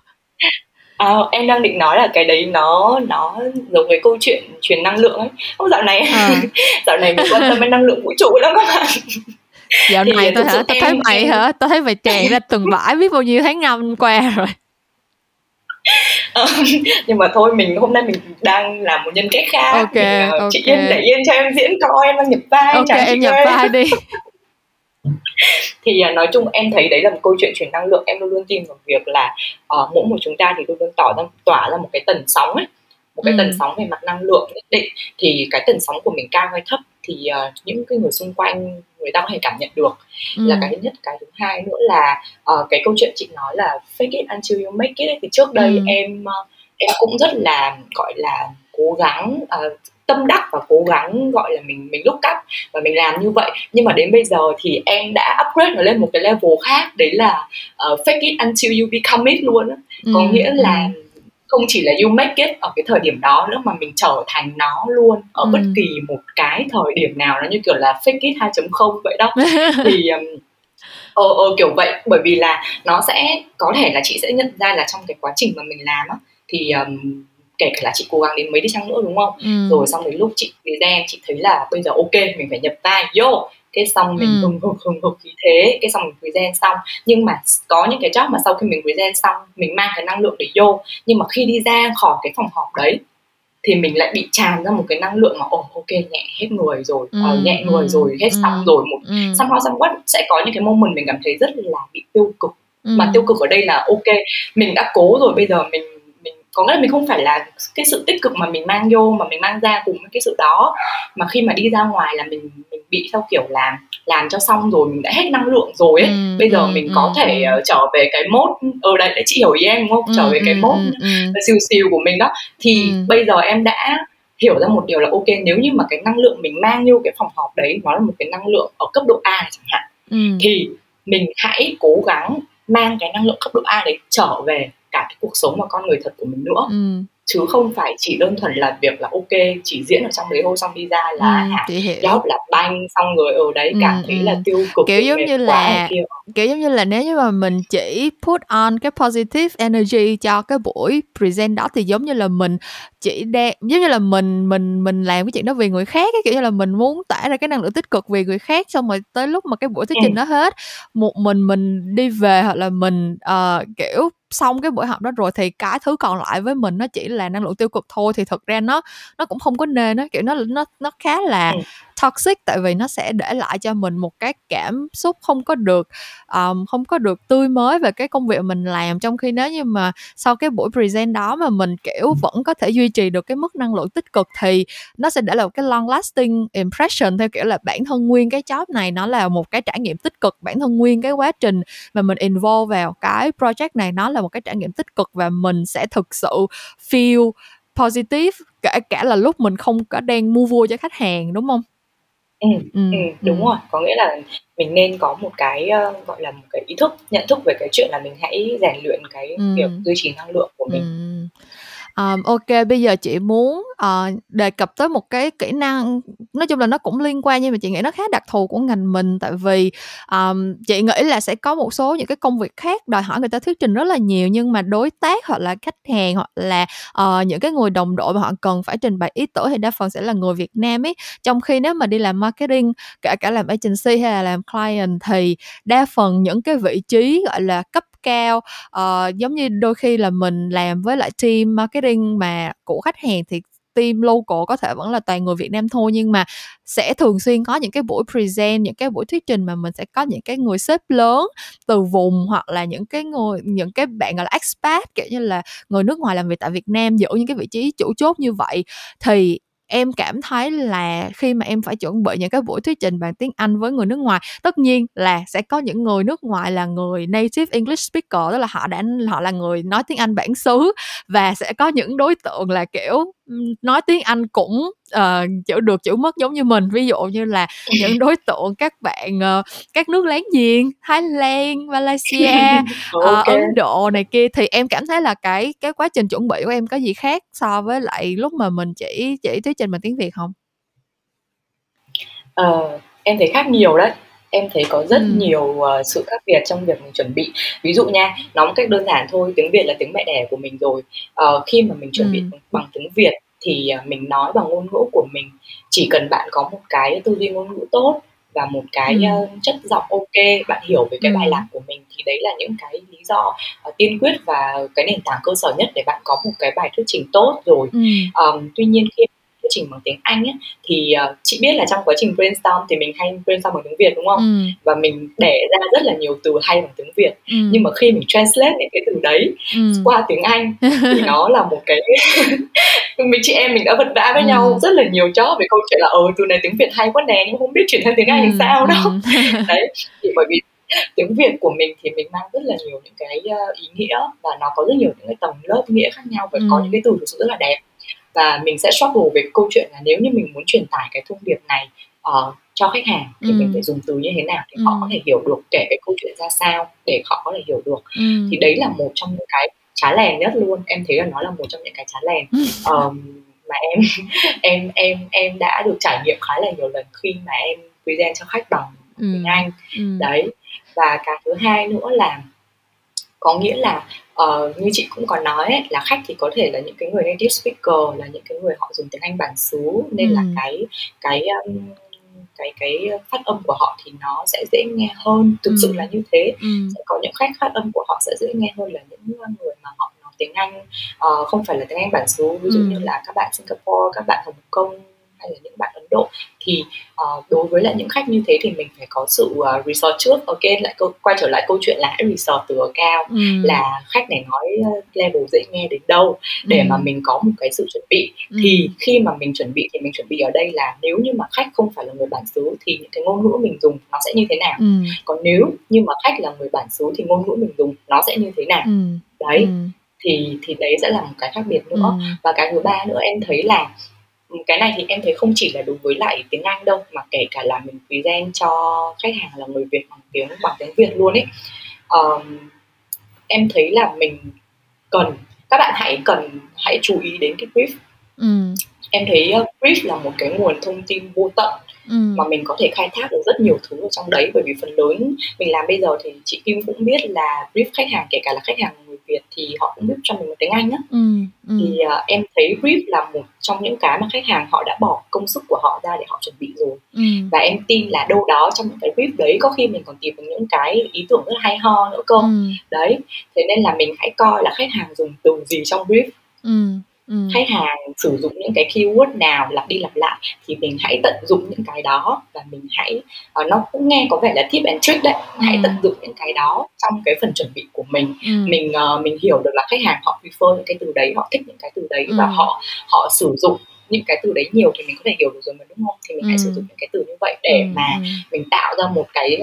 À, em đang định nói là cái đấy nó nó giống với câu chuyện truyền năng lượng ấy. Không dạo này à. dạo này mình quan tâm đến năng lượng vũ trụ lắm các bạn. Dạo này tôi hả? Tôi thấy mày hả? Tôi thấy mày tràn ra từng bãi biết bao nhiêu tháng năm qua rồi. nhưng mà thôi mình hôm nay mình đang làm một nhân cách khác. Ok mình, uh, okay. chị yên để yên cho em diễn coi em đang nhập vai ok em nhập vai đi. Thì uh, nói chung em thấy đấy là một câu chuyện truyền năng lượng. Em luôn luôn tin vào việc là uh, mỗi một chúng ta thì luôn luôn tỏ ra tỏa ra một cái tần sóng ấy. Một cái ừ. tần sóng về mặt năng lượng nhất định. Thì cái tần sóng của mình cao hay thấp thì uh, những cái người xung quanh người ta có thể cảm nhận được ừ. là cái thứ nhất cái thứ hai nữa là uh, cái câu chuyện chị nói là fake it until you make it ấy, thì trước đây ừ. em uh, em cũng rất là gọi là cố gắng uh, tâm đắc và cố gắng gọi là mình mình lúc up và mình làm như vậy nhưng mà đến bây giờ thì em đã upgrade nó lên một cái level khác đấy là uh, fake it until you become it luôn ừ. có nghĩa là ừ không chỉ là you make it ở cái thời điểm đó nữa mà mình trở thành nó luôn ở ừ. bất kỳ một cái thời điểm nào nó như kiểu là fake it 2.0 vậy đó thì um, ờ, ờ, kiểu vậy bởi vì là nó sẽ có thể là chị sẽ nhận ra là trong cái quá trình mà mình làm á thì um, kể cả là chị cố gắng đến mấy đi chăng nữa đúng không ừ. rồi xong đến lúc chị present chị thấy là bây giờ ok mình phải nhập vai vô cái xong mình ừ. hừng hực hừng hực khí thế cái xong mình present xong nhưng mà có những cái job mà sau khi mình present xong mình mang cái năng lượng để vô nhưng mà khi đi ra khỏi cái phòng họp đấy thì mình lại bị tràn ra một cái năng lượng mà ồ oh, ok nhẹ hết người rồi ừ, uh, nhẹ người ừ, rồi hết ừ, xong rồi một ừ. somehow somewhat sẽ có những cái moment mình cảm thấy rất là bị tiêu cực ừ. mà tiêu cực ở đây là ok mình đã cố rồi bây giờ mình có nghĩa là mình không phải là cái sự tích cực mà mình mang vô mà mình mang ra cùng với cái sự đó mà khi mà đi ra ngoài là mình mình bị theo kiểu là làm cho xong rồi mình đã hết năng lượng rồi ấy. Ừ, bây giờ ừ, mình ừ, có thể uh, trở về cái mốt ở ờ, đây để chị hiểu ý em đúng không? Ừ, trở về cái mốt ừ, ừ, siêu siêu của mình đó. Thì ừ. bây giờ em đã hiểu ra một điều là ok nếu như mà cái năng lượng mình mang vô cái phòng họp đấy nó là một cái năng lượng ở cấp độ A chẳng hạn ừ. thì mình hãy cố gắng mang cái năng lượng cấp độ A đấy trở về cả cái cuộc sống và con người thật của mình nữa. Ừ chứ không phải chỉ đơn thuần là việc là ok chỉ diễn ở trong đấy thôi xong đi ra là ừ, job là banh xong rồi ở đấy ừ, cảm ừ, thấy ừ. là tiêu cực kiểu giống như là kiểu giống như là nếu như mà mình chỉ put on cái positive energy cho cái buổi present đó thì giống như là mình chỉ đang giống như là mình mình mình làm cái chuyện đó vì người khác cái kiểu như là mình muốn tải ra cái năng lượng tích cực vì người khác xong rồi tới lúc mà cái buổi thuyết trình ừ. nó hết một mình mình đi về hoặc là mình uh, kiểu xong cái buổi học đó rồi thì cái thứ còn lại với mình nó chỉ là năng lượng tiêu cực thôi, thì thực ra nó nó cũng không có nên nó kiểu nó nó nó khá là ừ toxic tại vì nó sẽ để lại cho mình một cái cảm xúc không có được um, không có được tươi mới về cái công việc mình làm. Trong khi nếu như mà sau cái buổi present đó mà mình kiểu vẫn có thể duy trì được cái mức năng lượng tích cực thì nó sẽ để lại một cái long lasting impression theo kiểu là bản thân nguyên cái job này nó là một cái trải nghiệm tích cực bản thân nguyên cái quá trình mà mình involve vào cái project này nó là một cái trải nghiệm tích cực và mình sẽ thực sự feel positive kể cả là lúc mình không có đang mua vui cho khách hàng đúng không Ừ, ừ, đúng rồi, có nghĩa là mình nên có một cái, ơ, gọi là, một cái ý thức, nhận thức về cái chuyện là mình hãy rèn luyện cái việc duy trì năng lượng của mình. Ừm um, ok bây giờ chị muốn, uh, đề cập tới một cái kỹ năng nói chung là nó cũng liên quan nhưng mà chị nghĩ nó khá đặc thù của ngành mình, tại vì, um, chị nghĩ là sẽ có một số những cái công việc khác đòi hỏi người ta thuyết trình rất là nhiều, nhưng mà đối tác hoặc là khách hàng hoặc là, uh, những cái người đồng đội mà họ cần phải trình bày ý tưởng thì đa phần sẽ là người Việt Nam ấy. Trong khi nếu mà đi làm marketing, kể cả làm agency hay là làm client thì đa phần những cái vị trí, gọi là, cấp cao. Ờ, giống như đôi khi là mình làm với lại team marketing mà của khách hàng thì team local có thể vẫn là toàn người Việt Nam thôi nhưng mà sẽ thường xuyên có những cái buổi present những cái buổi thuyết trình mà mình sẽ có những cái người sếp lớn từ vùng hoặc là những cái người những cái bạn gọi là expat kiểu như là người nước ngoài làm việc tại Việt Nam giữ những cái vị trí chủ chốt như vậy. Thì em cảm thấy là khi mà em phải chuẩn bị những cái buổi thuyết trình bằng tiếng Anh với người nước ngoài, tất nhiên là sẽ có những người nước ngoài là người native English speaker, tức là họ đã, họ là người nói tiếng Anh bản xứ và sẽ có những đối tượng là, kiểu nói tiếng Anh cũng uh, chữ được chữ mất giống như mình ví dụ như là những đối tượng các bạn uh, các nước láng giềng Thái Lan Malaysia uh, okay. Ấn Độ này kia thì em cảm thấy là cái cái quá trình chuẩn bị của em có gì khác so với lại lúc mà mình chỉ chỉ thuyết trình bằng tiếng Việt không? Ờ, em thấy khác nhiều đấy em thấy có rất ừ. nhiều uh, sự khác biệt trong việc mình chuẩn bị ví dụ nha nói một cách đơn giản thôi tiếng việt là tiếng mẹ đẻ của mình rồi uh, khi mà mình chuẩn ừ. bị bằng tiếng việt thì uh, mình nói bằng ngôn ngữ của mình chỉ cần bạn có một cái tư duy ngôn ngữ tốt và một cái ừ. uh, chất giọng ok bạn hiểu về cái ừ. bài lạc của mình thì đấy là những cái lý do uh, tiên quyết và cái nền tảng cơ sở nhất để bạn có một cái bài thuyết trình tốt rồi ừ. um, tuy nhiên khi thuyết trình bằng tiếng Anh ấy, thì uh, chị biết là trong quá trình brainstorm thì mình hay brainstorm bằng tiếng Việt đúng không? Ừ. Và mình đẻ ra rất là nhiều từ hay bằng tiếng Việt. Ừ. Nhưng mà khi mình translate những cái từ đấy ừ. qua tiếng Anh thì nó là một cái mình chị em mình đã vật vã với ừ. nhau rất là nhiều chó về câu chuyện là ờ từ này tiếng Việt hay quá nè nhưng không biết chuyển sang tiếng Anh ừ. làm sao đâu. Ừ. đấy thì bởi vì tiếng Việt của mình thì mình mang rất là nhiều những cái uh, ý nghĩa và nó có rất nhiều những cái tầng lớp nghĩa khác nhau và ừ. có những cái từ thực sự rất là đẹp và mình sẽ struggle về câu chuyện là nếu như mình muốn truyền tải cái thông điệp này uh, cho khách hàng thì ừ. mình phải dùng từ như thế nào để ừ. họ có thể hiểu được kể cái câu chuyện ra sao để họ có thể hiểu được ừ. thì đấy là một trong những cái chá lèn nhất luôn em thấy là nó là một trong những cái chá lèn um, mà em em em em đã được trải nghiệm khá là nhiều lần khi mà em present cho khách bằng ừ. tiếng Anh ừ. đấy và cái thứ hai nữa là có nghĩa là uh, như chị cũng có nói ấy, là khách thì có thể là những cái người native speaker là những cái người họ dùng tiếng Anh bản xứ nên ừ. là cái cái um, cái cái phát âm của họ thì nó sẽ dễ nghe hơn thực ừ. sự là như thế ừ. sẽ có những khách phát âm của họ sẽ dễ nghe hơn là những người mà họ nói tiếng Anh uh, không phải là tiếng Anh bản xứ ví dụ ừ. như là các bạn Singapore các bạn Hồng Kông hay là những bạn Ấn Độ thì uh, đối với lại những khách như thế thì mình phải có sự uh, research trước ok lại câu quay trở lại câu chuyện là hãy research từ cao ừ. là khách này nói level dễ nghe đến đâu để ừ. mà mình có một cái sự chuẩn bị ừ. thì khi mà mình chuẩn bị thì mình chuẩn bị ở đây là nếu như mà khách không phải là người bản xứ thì những cái ngôn ngữ mình dùng nó sẽ như thế nào ừ. còn nếu như mà khách là người bản xứ thì ngôn ngữ mình dùng nó sẽ như thế nào ừ. đấy ừ. thì thì đấy sẽ là một cái khác biệt nữa ừ. và cái thứ ba nữa em thấy là cái này thì em thấy không chỉ là đối với lại tiếng Anh đâu mà kể cả là mình present cho khách hàng là người Việt bằng tiếng bằng tiếng Việt luôn ấy. Um, em thấy là mình cần các bạn hãy cần hãy chú ý đến cái brief. Ừ. em thấy uh, brief là một cái nguồn thông tin vô tận ừ. mà mình có thể khai thác được rất nhiều thứ ở trong đấy bởi vì phần lớn mình làm bây giờ thì chị Kim cũng biết là brief khách hàng kể cả là khách hàng người Việt thì họ cũng biết cho mình một tiếng Anh á ừ. Ừ. thì uh, em thấy brief là một trong những cái mà khách hàng họ đã bỏ công sức của họ ra để họ chuẩn bị rồi ừ. và em tin là đâu đó trong những cái brief đấy có khi mình còn tìm được những cái ý tưởng rất hay ho nữa cơ ừ. đấy thế nên là mình hãy coi là khách hàng dùng từ gì trong brief ừ ừ. khách hàng sử dụng những cái keyword nào lặp đi lặp lại thì mình hãy tận dụng những cái đó và mình hãy uh, nó cũng nghe có vẻ là tip and trick đấy ừ. hãy tận dụng những cái đó trong cái phần chuẩn bị của mình ừ. mình uh, mình hiểu được là khách hàng họ prefer những cái từ đấy họ thích những cái từ đấy ừ. và họ họ sử dụng những cái từ đấy nhiều thì mình có thể hiểu được rồi mà đúng không thì mình ừ. hãy sử dụng những cái từ như vậy để ừ. mà ừ. mình tạo ra một cái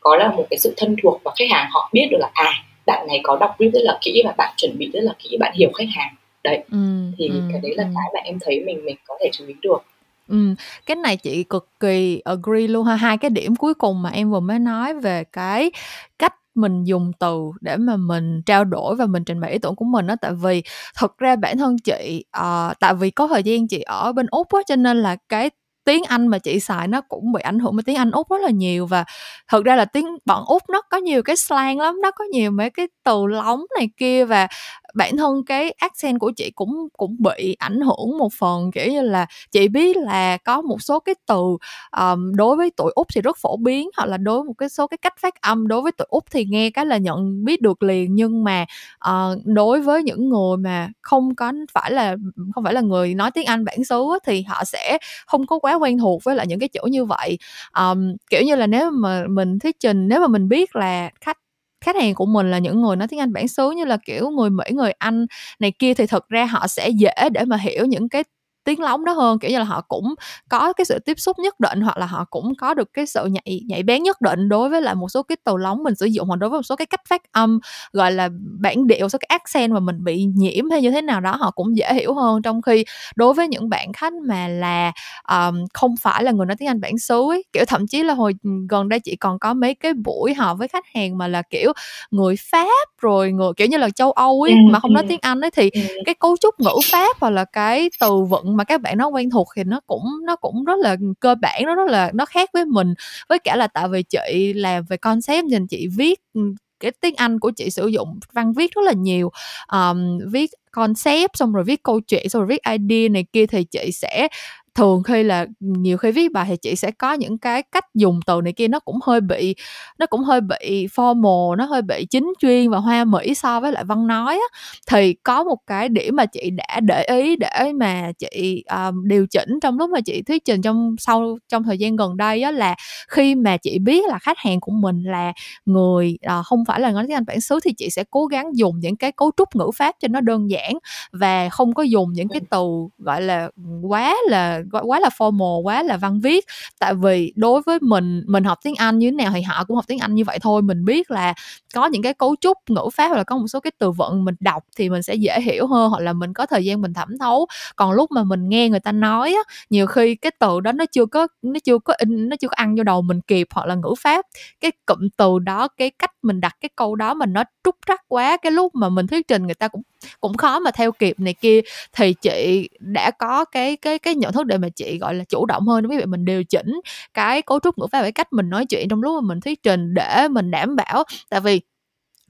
có là một cái sự thân thuộc và khách hàng họ biết được là à bạn này có đọc rất là kỹ và bạn chuẩn bị rất là kỹ bạn hiểu khách hàng đấy ừ, thì ừ, cái đấy là ừ. cái mà em thấy mình mình có thể chú ý được Ừm, cái này chị cực kỳ agree luôn ha. Hai cái điểm cuối cùng mà em vừa mới nói về cái cách mình dùng từ để mà mình trao đổi và mình trình bày ý tưởng của mình á tại vì thực ra bản thân chị uh, tại vì có thời gian chị ở bên úc á cho nên là cái tiếng Anh mà chị xài nó cũng bị ảnh hưởng bởi tiếng Anh Úc rất là nhiều và thực ra là tiếng bọn Úc nó có nhiều cái slang lắm nó có nhiều mấy cái từ lóng này kia và bản thân cái accent của chị cũng cũng bị ảnh hưởng một phần kiểu như là chị biết là có một số cái từ um, đối với tuổi úc thì rất phổ biến hoặc là đối với một cái số cái cách phát âm đối với tuổi úc thì nghe cái là nhận biết được liền. Nhưng mà uh, đối với những người mà không có phải là không phải là người nói tiếng anh bản xứ thì họ sẽ không có quá quen thuộc với lại những cái chữ như vậy. Um, kiểu như là nếu mà mình thuyết trình nếu mà mình biết là khách khách hàng của mình là những người nói tiếng Anh bản xứ như là kiểu người Mỹ, người Anh này kia thì thực ra họ sẽ dễ để mà hiểu những cái tiếng lóng đó hơn kiểu như là họ cũng có cái sự tiếp xúc nhất định hoặc là họ cũng có được cái sự nhạy nhạy bén nhất định đối với lại một số cái từ lóng mình sử dụng hoặc đối với một số cái cách phát âm gọi là bản một số cái accent mà mình bị nhiễm hay như thế nào đó họ cũng dễ hiểu hơn trong khi đối với những bạn khách mà là um, không phải là người nói tiếng Anh bản xứ ấy, kiểu thậm chí là hồi gần đây chị còn có mấy cái buổi họp với khách hàng mà là kiểu người Pháp rồi người kiểu như là châu Âu ấy ừ, mà không nói ừ. tiếng Anh ấy thì ừ. cái cấu trúc ngữ Pháp hoặc là cái từ vựng mà các bạn nó quen thuộc thì nó cũng nó cũng rất là cơ bản nó rất là nó khác với mình. Với cả là tại vì chị làm về concept nên chị viết ừ, cái tiếng Anh của chị sử dụng văn viết rất là nhiều. Um, viết concept xong rồi viết câu chuyện xong rồi viết idea này kia thì chị sẽ thường khi là nhiều khi viết bài thì chị sẽ có những cái cách dùng từ này kia nó cũng hơi bị nó cũng hơi bị formal nó hơi bị chính chuyên và hoa mỹ so với lại văn nói á. Thì có một cái điểm mà chị đã để ý để mà chị um, điều chỉnh trong lúc mà chị thuyết trình trong sau trong thời gian gần đây á là khi mà chị biết là khách hàng của mình là người uh, không phải là nói tiếng Anh bản xứ thì chị sẽ cố gắng dùng những cái cấu trúc ngữ pháp cho nó đơn giản và không có dùng những cái từ gọi là quá là quá là formal, quá là văn viết. Tại vì đối với mình mình học tiếng Anh như thế nào thì họ cũng học tiếng Anh như vậy thôi. Mình biết là có những cái cấu trúc ngữ pháp hoặc là có một số cái từ vựng mình đọc thì mình sẽ dễ hiểu hơn hoặc là mình có thời gian mình thẩm thấu. Còn lúc mà mình nghe người ta nói á, nhiều khi cái từ đó nó chưa có, nó chưa có in, nó chưa có ăn vô đầu mình kịp hoặc là ngữ pháp, cái cụm từ đó, cái cách mình đặt cái câu đó mình nó trúc trắc quá, cái lúc mà mình thuyết trình người ta cũng cũng khó mà theo kịp này kia, thì chị đã có cái cái cái nhận thức để mà chị, gọi là, chủ động hơn. Với việc mình điều chỉnh cái cấu trúc ngữ pháp, cái cách mình nói chuyện trong lúc mà mình thuyết trình để mình đảm bảo. Tại vì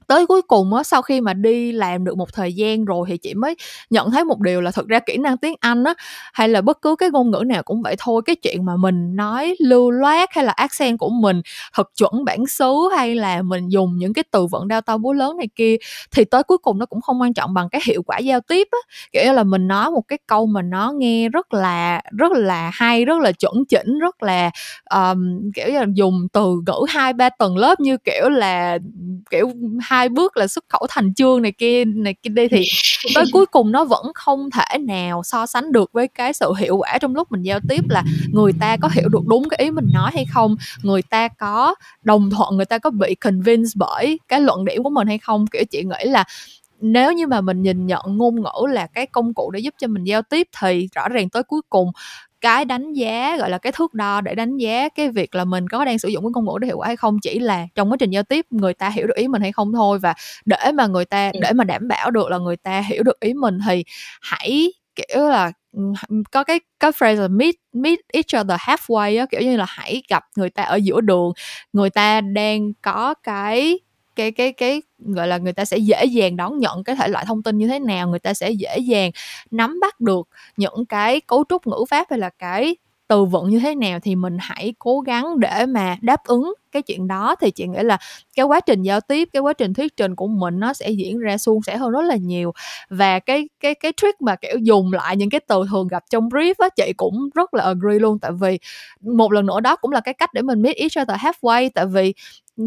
tới cuối cùng á sau khi mà đi làm được một thời gian rồi thì chị mới nhận thấy một điều là thực ra kỹ năng tiếng Anh á hay là bất cứ cái ngôn ngữ nào cũng vậy thôi. Cái chuyện mà mình nói lưu loát hay là accent của mình thật chuẩn bản xứ hay là mình dùng những cái từ vựng đao to búa lớn này kia thì tới cuối cùng nó cũng không quan trọng bằng cái hiệu quả giao tiếp á. Kiểu như là mình nói một cái câu mà nó nghe rất là rất là hay rất là chuẩn chỉnh rất là um, kiểu như là dùng từ ngữ hai ba tầng lớp như kiểu là kiểu hai bước là xuất khẩu thành chương này kia này kia đi thì tới cuối cùng nó vẫn không thể nào so sánh được với cái sự hiệu quả trong lúc mình giao tiếp là người ta có hiểu được đúng cái ý mình nói hay không người ta có đồng thuận người ta có bị convince bởi cái luận điểm của mình hay không. Kiểu chị nghĩ là nếu như mà mình nhìn nhận ngôn ngữ là cái công cụ để giúp cho mình giao tiếp thì rõ ràng tới cuối cùng cái đánh giá gọi là cái thước đo để đánh giá cái việc là mình có đang sử dụng cái ngôn ngữ để hiệu quả hay không chỉ là trong quá trình giao tiếp người ta hiểu được ý mình hay không thôi. Và để mà người ta để mà đảm bảo được là người ta hiểu được ý mình thì hãy kiểu là có cái cái phrase là meet meet each other halfway á kiểu như là hãy gặp người ta ở giữa đường người ta đang có cái cái cái cái gọi là, người ta sẽ dễ dàng đón nhận cái thể loại thông tin như thế nào, người ta sẽ dễ dàng nắm bắt được những cái cấu trúc ngữ pháp hay là cái từ vựng như thế nào thì mình hãy cố gắng để mà đáp ứng cái chuyện đó. Thì chị nghĩ là cái quá trình giao tiếp, cái quá trình thuyết trình của mình nó sẽ diễn ra suôn sẻ hơn rất là nhiều. Và cái cái cái trick mà, kiểu, dùng lại những cái từ thường gặp trong brief á, chị cũng rất là agree luôn. Tại vì một lần nữa đó cũng là cái cách để mình meet each other halfway. Tại vì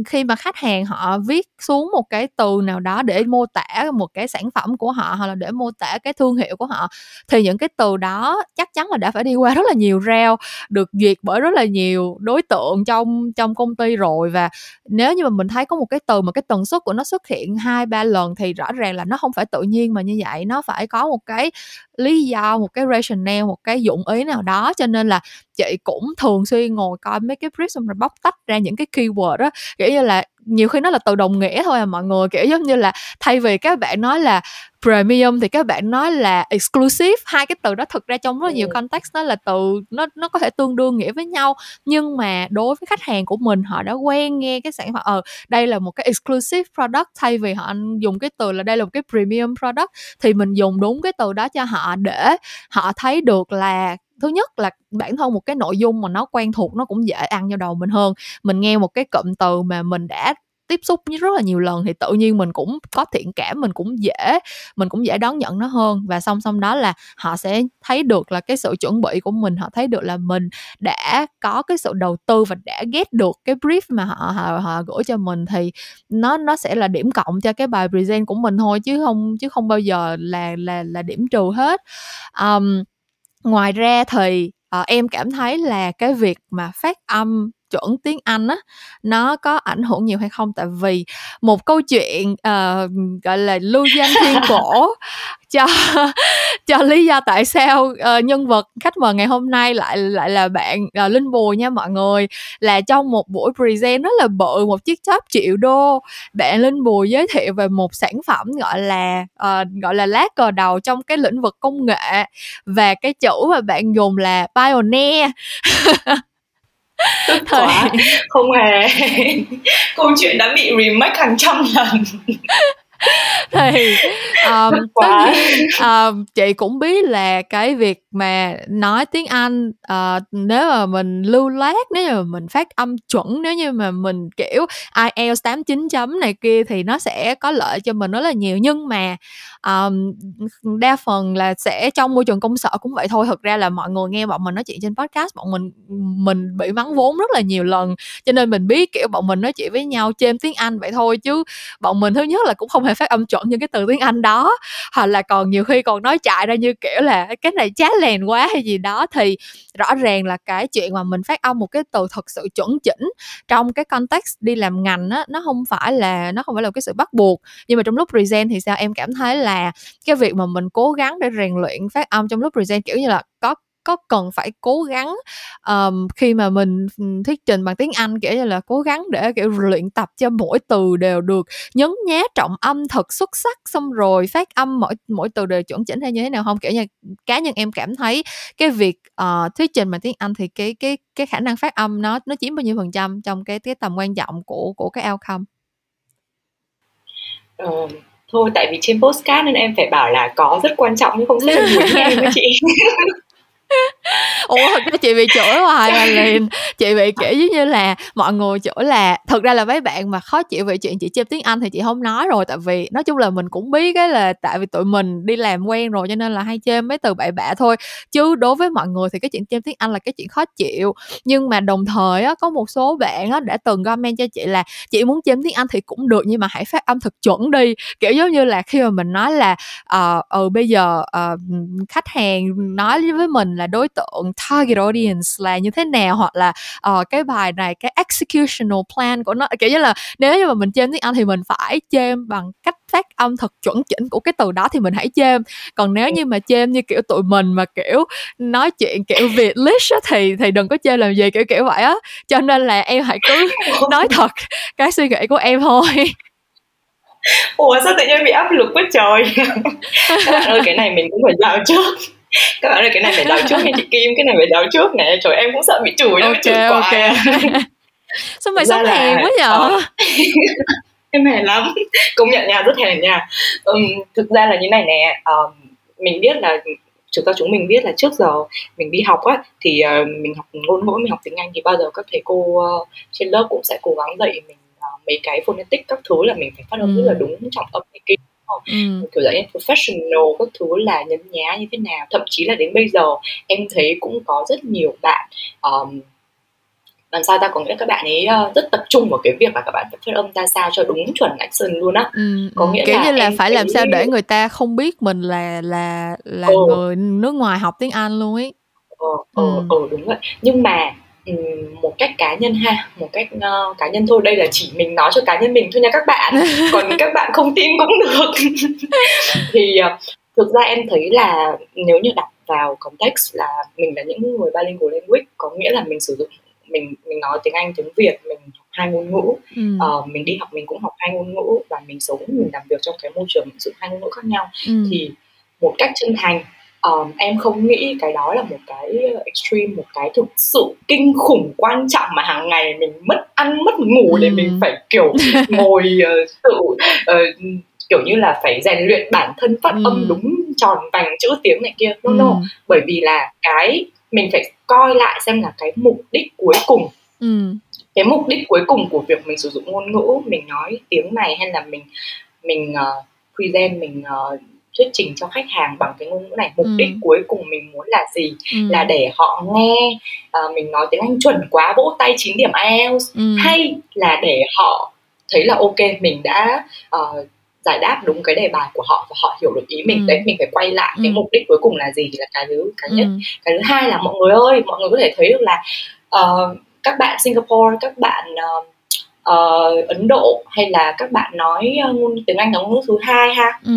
khi mà khách hàng họ viết xuống một cái từ nào đó để mô tả một cái sản phẩm của họ hoặc là để mô tả cái thương hiệu của họ, thì những cái từ đó chắc chắn là đã phải đi qua rất là nhiều rao được duyệt bởi rất là nhiều đối tượng trong trong công ty rồi. Và nếu như mà mình thấy có một cái từ mà cái tần suất của nó xuất hiện hai ba lần thì rõ ràng là nó không phải tự nhiên mà như vậy, nó phải có một cái lý do, một cái rationale, một cái dụng ý nào đó. Cho nên là chị cũng thường xuyên ngồi coi mấy cái brief xong rồi bóc tách ra những cái keyword đó kiểu như là nhiều khi nó là từ đồng nghĩa thôi à mọi người kiểu giống như là thay vì các bạn nói là premium thì các bạn nói là exclusive hai cái từ đó thực ra trong rất nhiều ừ. context nó là từ nó nó có thể tương đương nghĩa với nhau nhưng mà đối với khách hàng của mình họ đã quen nghe cái sản phẩm ờ đây là một cái exclusive product thay vì họ dùng cái từ là đây là một cái premium product thì mình dùng đúng cái từ đó cho họ để họ thấy được là thứ nhất là bản thân một cái nội dung mà nó quen thuộc nó cũng dễ ăn vào đầu mình hơn. Mình nghe một cái cụm từ mà mình đã tiếp xúc với rất là nhiều lần thì tự nhiên mình cũng có thiện cảm mình cũng dễ mình cũng dễ đón nhận nó hơn. Và song song đó là họ sẽ thấy được là cái sự chuẩn bị của mình họ thấy được là mình đã có cái sự đầu tư và đã ghét được cái brief mà họ họ, họ gửi cho mình thì nó nó sẽ là điểm cộng cho cái bài present của mình thôi chứ không chứ không bao giờ là là là điểm trừ hết. Um, ngoài ra thì uh, em cảm thấy là cái việc mà phát âm chuẩn tiếng Anh á nó có ảnh hưởng nhiều hay không? Tại vì một câu chuyện uh, gọi là lưu danh thiên cổ cho cho lý do tại sao uh, nhân vật khách mời ngày hôm nay lại lại là bạn uh, linh bùi nha mọi người là trong một buổi present rất là bự một chiếc top triệu đô bạn linh bùi giới thiệu về một sản phẩm gọi là uh, gọi là lá cờ đầu trong cái lĩnh vực công nghệ và cái chữ mà bạn dùng là pioneer tức quá. Không hề. Câu chuyện đã bị remake hàng trăm lần thì um, tất nhiên um, chị cũng biết là cái việc mà nói tiếng Anh uh, nếu mà mình lưu lát nếu như mà mình phát âm chuẩn nếu như mà mình kiểu IELTS 89 chấm này kia thì nó sẽ có lợi cho mình rất là nhiều. Nhưng mà um, đa phần là sẽ trong môi trường công sở cũng vậy thôi. Thực ra là mọi người nghe bọn mình nói chuyện trên podcast bọn mình mình bị mắng vốn rất là nhiều lần. Cho nên mình biết kiểu bọn mình nói chuyện với nhau trên tiếng Anh vậy thôi chứ bọn mình thứ nhất là cũng không hề phát âm chuẩn những cái từ tiếng Anh đó. Hoặc là còn nhiều khi còn nói chạy ra như kiểu là, cái này chát lèn quá hay gì đó. Thì rõ ràng là cái chuyện mà mình phát âm một cái từ thật sự chuẩn chỉnh trong cái context đi làm ngành á, nó không phải là, nó không phải là cái sự bắt buộc. Nhưng mà trong lúc present thì sao? Em cảm thấy là cái việc mà mình cố gắng để rèn luyện phát âm trong lúc present kiểu như là có có cần phải cố gắng um, khi mà mình thuyết trình bằng tiếng Anh kiểu như là cố gắng để kiểu luyện tập cho mỗi từ đều được nhấn nhá trọng âm thật xuất sắc xong rồi phát âm mỗi mỗi từ đều chuẩn chỉnh hay như thế nào không? Kiểu như cá nhân em cảm thấy cái việc uh, thuyết trình bằng tiếng Anh thì cái cái cái khả năng phát âm nó nó chiếm bao nhiêu phần trăm trong cái cái tầm quan trọng của của cái outcome? Ờ, thôi tại vì trên postcard nên em phải bảo là có rất quan trọng nhưng không là muốn em với chị ủa thật ra chị bị chửi hoài mà liền. Chị bị kiểu giống như là mọi người chửi là thực ra là mấy bạn mà khó chịu về chuyện chị chêm tiếng anh thì chị không nói rồi. Tại vì nói chung là mình cũng biết cái là tại vì tụi mình đi làm quen rồi cho nên là hay chêm mấy từ bậy bạ thôi. Chứ đối với mọi người thì cái chuyện chêm tiếng anh là cái chuyện khó chịu. Nhưng mà đồng thời á có một số bạn á đã từng comment cho chị là chị muốn chêm tiếng anh thì cũng được nhưng mà hãy phát âm thật chuẩn đi. Kiểu giống như là khi mà mình nói là ờ uh, ừ bây giờ uh, khách hàng nói với mình là đối tượng target audience là như thế nào hoặc là uh, cái bài này cái executional plan của nó kiểu như là nếu như mà mình chêm tiếng Anh thì mình phải chêm bằng cách phát âm thật chuẩn chỉnh của cái từ đó thì mình hãy chêm. Còn nếu như mà chêm như kiểu tụi mình mà kiểu nói chuyện kiểu việt list thì thì đừng có chêm làm gì kiểu kiểu vậy á. Cho nên là em hãy cứ nói thật cái suy nghĩ của em thôi. Ủa sao tự nhiên bị áp lực quá trời. Các bạn ơi cái này mình cũng phải làm trước các bạn ơi cái này phải đào trước nha chị Kim cái này phải đào trước nè trời em cũng sợ bị chửi nó okay, chửi quá. okay. sao mày sống hèn quá nhở uh, em hèn lắm. Công nhận nha rất hèn nha. Um, thực ra là như này nè um, mình biết là chúng ta chúng mình biết là trước giờ mình đi học á thì uh, mình học ngôn ngữ mình học tiếng Anh thì bao giờ các thầy cô uh, trên lớp cũng sẽ cố gắng dạy mình uh, mấy cái phonetic các thứ là mình phải phát âm ừ. rất là đúng trọng âm này kia không ừ. kiểu dạng professional các thứ là nhấn nhá như thế nào thậm chí là đến bây giờ em thấy cũng có rất nhiều bạn um, làm sao ta có nghĩa là các bạn ấy uh, rất tập trung vào cái việc là các bạn phải phát âm ra sao cho đúng chuẩn accent luôn á ừ, có ừ, nghĩa kiểu là như là phải làm sao để người ta không biết mình là là là ừ. người nước ngoài học tiếng Anh luôn ấy ờ, ờ, ừ. ờ, đúng vậy nhưng mà một cách cá nhân ha một cách uh, cá nhân thôi. Đây là chỉ mình nói cho cá nhân mình thôi nha các bạn. Còn các bạn không tin cũng được. Thì uh, thực ra em thấy là nếu như đặt vào context là mình là những người bilingual language có nghĩa là mình sử dụng mình mình nói tiếng Anh tiếng Việt mình học hai ngôn ngữ. Ừ. uh, mình đi học mình cũng học hai ngôn ngữ và mình sống mình làm việc trong cái môi trường sử dụng hai ngôn ngữ khác nhau. Ừ. thì một cách chân thành um, em không nghĩ cái đó là một cái extreme một cái thực sự kinh khủng quan trọng mà hàng ngày mình mất ăn mất ngủ ừ. để mình phải kiểu ngồi uh, tự uh, kiểu như là phải rèn luyện bản thân phát ừ. âm đúng tròn vành chữ tiếng này kia no ừ. no bởi vì là cái mình phải coi lại xem là cái mục đích cuối cùng ừ. cái mục đích cuối cùng của việc mình sử dụng ngôn ngữ mình nói tiếng này hay là mình mình uh, present mình uh, thuyết trình cho khách hàng bằng cái ngôn ngữ này mục ừ. đích cuối cùng mình muốn là gì ừ. là để họ nghe uh, mình nói tiếng anh chuẩn quá vỗ tay 9 điểm IELTS ừ. hay là để họ thấy là ok mình đã uh, giải đáp đúng cái đề bài của họ và họ hiểu được ý mình ừ. đấy mình phải quay lại ừ. cái mục đích cuối cùng là gì là cái thứ cái nhất ừ. cái thứ hai là mọi người ơi mọi người có thể thấy được là uh, các bạn Singapore các bạn uh, uh, Ấn Độ hay là các bạn nói uh, tiếng Anh là ngôn ngữ thứ hai ha ừ.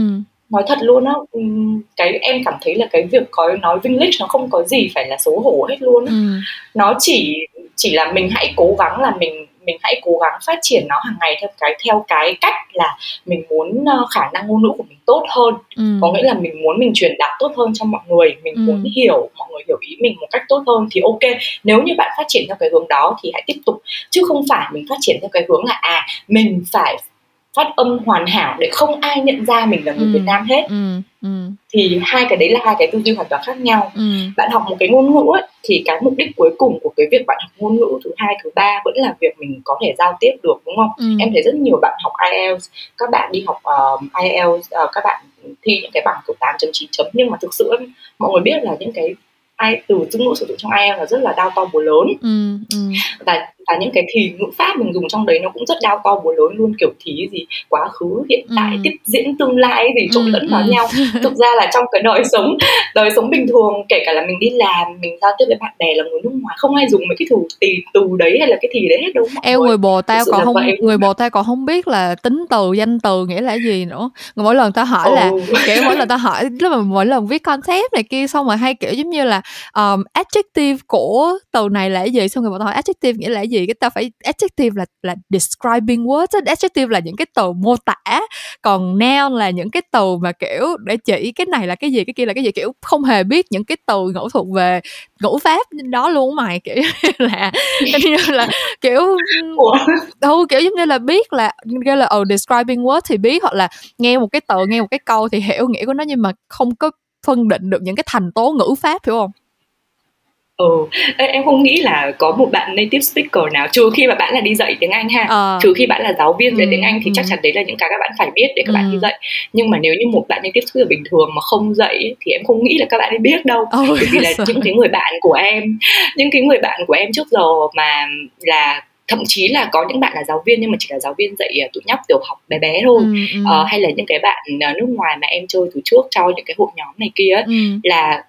Nói thật luôn á cái em cảm thấy là cái việc có nói English nó không có gì phải là xấu hổ hết luôn á. Ừ. nó chỉ chỉ là mình hãy cố gắng là mình mình hãy cố gắng phát triển nó hàng ngày theo cái theo cái cách là mình muốn uh, khả năng ngôn ngữ của mình tốt hơn ừ. có nghĩa là mình muốn mình truyền đạt tốt hơn cho mọi người mình ừ. muốn hiểu mọi người hiểu ý mình một cách tốt hơn thì ok nếu như bạn phát triển theo cái hướng đó thì hãy tiếp tục chứ không phải mình phát triển theo cái hướng là à mình phải phát âm hoàn hảo để không ai nhận ra mình là người ừ. Việt Nam hết ừ. Ừ. thì hai cái đấy là hai cái tư duy hoàn toàn khác nhau ừ. bạn học một cái ngôn ngữ ấy, thì cái mục đích cuối cùng của cái việc bạn học ngôn ngữ thứ hai thứ ba vẫn là việc mình có thể giao tiếp được đúng không ừ. em thấy rất nhiều bạn học IELTS các bạn đi học uh, IELTS uh, các bạn thi những cái bằng kiểu 8 9 chấm nhưng mà thực sự mọi người biết là những cái ai từ ngữ sử dụng trong IELTS là rất là đau to búa lớn ừ, ừ. và và những cái thì ngữ pháp mình dùng trong đấy nó cũng rất đau to búa lớn luôn kiểu thí gì quá khứ hiện tại ừ. tiếp diễn tương lai gì trộn ừ, lẫn vào ừ. nhau thực ra là trong cái đời sống đời sống bình thường kể cả là mình đi làm mình giao tiếp với bạn bè là người nước ngoài không ai dùng mấy cái từ từ từ đấy hay là cái thì đấy hết đâu eo người bồ tao còn không vậy. người bồ tao còn không biết là tính từ danh từ nghĩa là gì nữa mỗi lần tao hỏi ừ. là kiểu mỗi lần tao hỏi lúc mà mỗi lần viết concept này kia xong rồi hay kiểu giống như là um, adjective của từ này là gì xong rồi bọn tao hỏi adjective nghĩa là cái gì cái tao phải adjective là là describing words adjective là những cái từ mô tả còn noun là những cái từ mà kiểu để chỉ cái này là cái gì cái kia là cái gì kiểu không hề biết những cái từ ngữ thuật về ngữ pháp đó luôn mày. Kiểu là như là kiểu ừ kiểu giống như là biết là kêu là oh, describing word thì biết hoặc là nghe một cái từ nghe một cái câu thì hiểu nghĩa của nó nhưng mà không có phân định được những cái thành tố ngữ pháp hiểu không Ừ, em không nghĩ là có một bạn native speaker nào trừ khi mà bạn là đi dạy tiếng Anh ha, à. trừ khi bạn là giáo viên dạy ừ, tiếng Anh thì ừ. chắc chắn đấy là những cái các bạn phải biết để các ừ. bạn đi dạy. Nhưng mà nếu như một bạn native speaker bình thường mà không dạy thì em không nghĩ là các bạn ấy biết đâu. Oh, Bởi vì là những cái người bạn của em, những cái người bạn của em trước giờ mà là thậm chí là có những bạn là giáo viên nhưng mà chỉ là giáo viên dạy tụi nhóc tiểu học bé bé thôi ừ, ừ. Uh, hay là những cái bạn nước ngoài mà em chơi từ trước cho những cái hội nhóm này kia ừ. là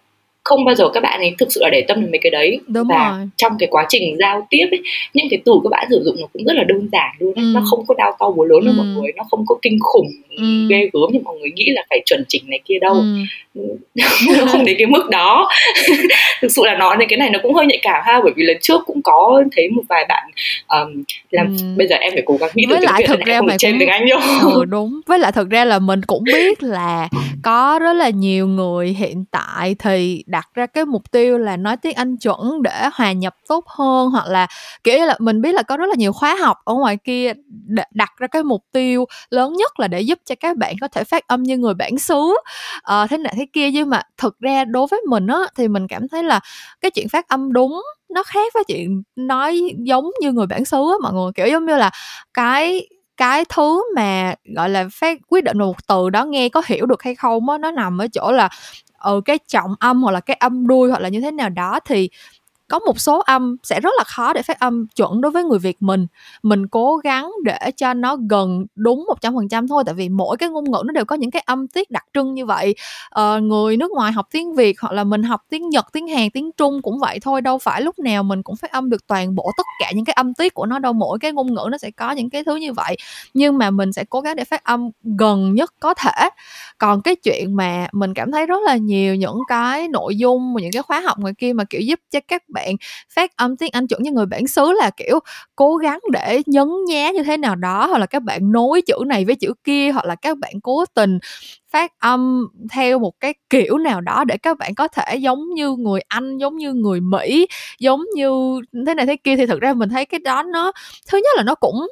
không bao giờ các bạn ấy thực sự là để tâm đến mấy cái đấy Đúng và rồi. trong cái quá trình giao tiếp ấy những cái từ các bạn sử dụng nó cũng rất là đơn giản luôn ừ. nó không có đau to búa lớn ừ. mọi người nó không có kinh khủng ừ. ghê gớm như mọi người nghĩ là phải chuẩn chỉnh này kia đâu ừ. nó không đến cái mức đó thực sự là nói đến cái này nó cũng hơi nhạy cảm ha bởi vì lần trước cũng có thấy một vài bạn um, làm ừ. bây giờ em phải cố gắng nghĩ với lại thực ra mày trên cũng... tiếng anh vô ừ, đúng với lại thực ra là mình cũng biết là có rất là nhiều người hiện tại thì đặt ra cái mục tiêu là nói tiếng Anh chuẩn để hòa nhập tốt hơn hoặc là kiểu như là mình biết là có rất là nhiều khóa học ở ngoài kia đặt ra cái mục tiêu lớn nhất là để giúp cho các bạn có thể phát âm như người bản xứ. Uh, thế này thế kia nhưng mà thực ra đối với mình á thì mình cảm thấy là cái chuyện phát âm đúng nó khác với chuyện nói giống như người bản xứ á mọi người. Kiểu giống như là cái cái thứ mà gọi là phát quyết định một từ đó nghe có hiểu được hay không á nó nằm ở chỗ là ừ cái trọng âm hoặc là cái âm đuôi hoặc là như thế nào đó thì có một số âm sẽ rất là khó để phát âm chuẩn đối với người Việt mình. Mình cố gắng để cho nó gần đúng một trăm phần trăm thôi tại vì mỗi cái ngôn ngữ nó đều có những cái âm tiết đặc trưng như vậy. Ờ, người nước ngoài học tiếng Việt hoặc là mình học tiếng Nhật tiếng Hàn tiếng Trung cũng vậy thôi đâu phải lúc nào mình cũng phát âm được toàn bộ tất cả những cái âm tiết của nó đâu mỗi cái ngôn ngữ nó sẽ có những cái thứ như vậy. Nhưng mà mình sẽ cố gắng để phát âm gần nhất có thể. Còn cái chuyện mà mình cảm thấy rất là nhiều những cái nội dung những cái khóa học ngoài kia mà kiểu giúp cho các bạn phát âm tiếng Anh chuẩn như người bản xứ là kiểu cố gắng để nhấn nhá như thế nào đó hoặc là các bạn nối chữ này với chữ kia hoặc là các bạn cố tình phát âm theo một cái kiểu nào đó để các bạn có thể giống như người Anh, giống như người Mỹ, giống như thế này thế kia. Thì thực ra mình thấy cái đó nó thứ nhất là nó cũng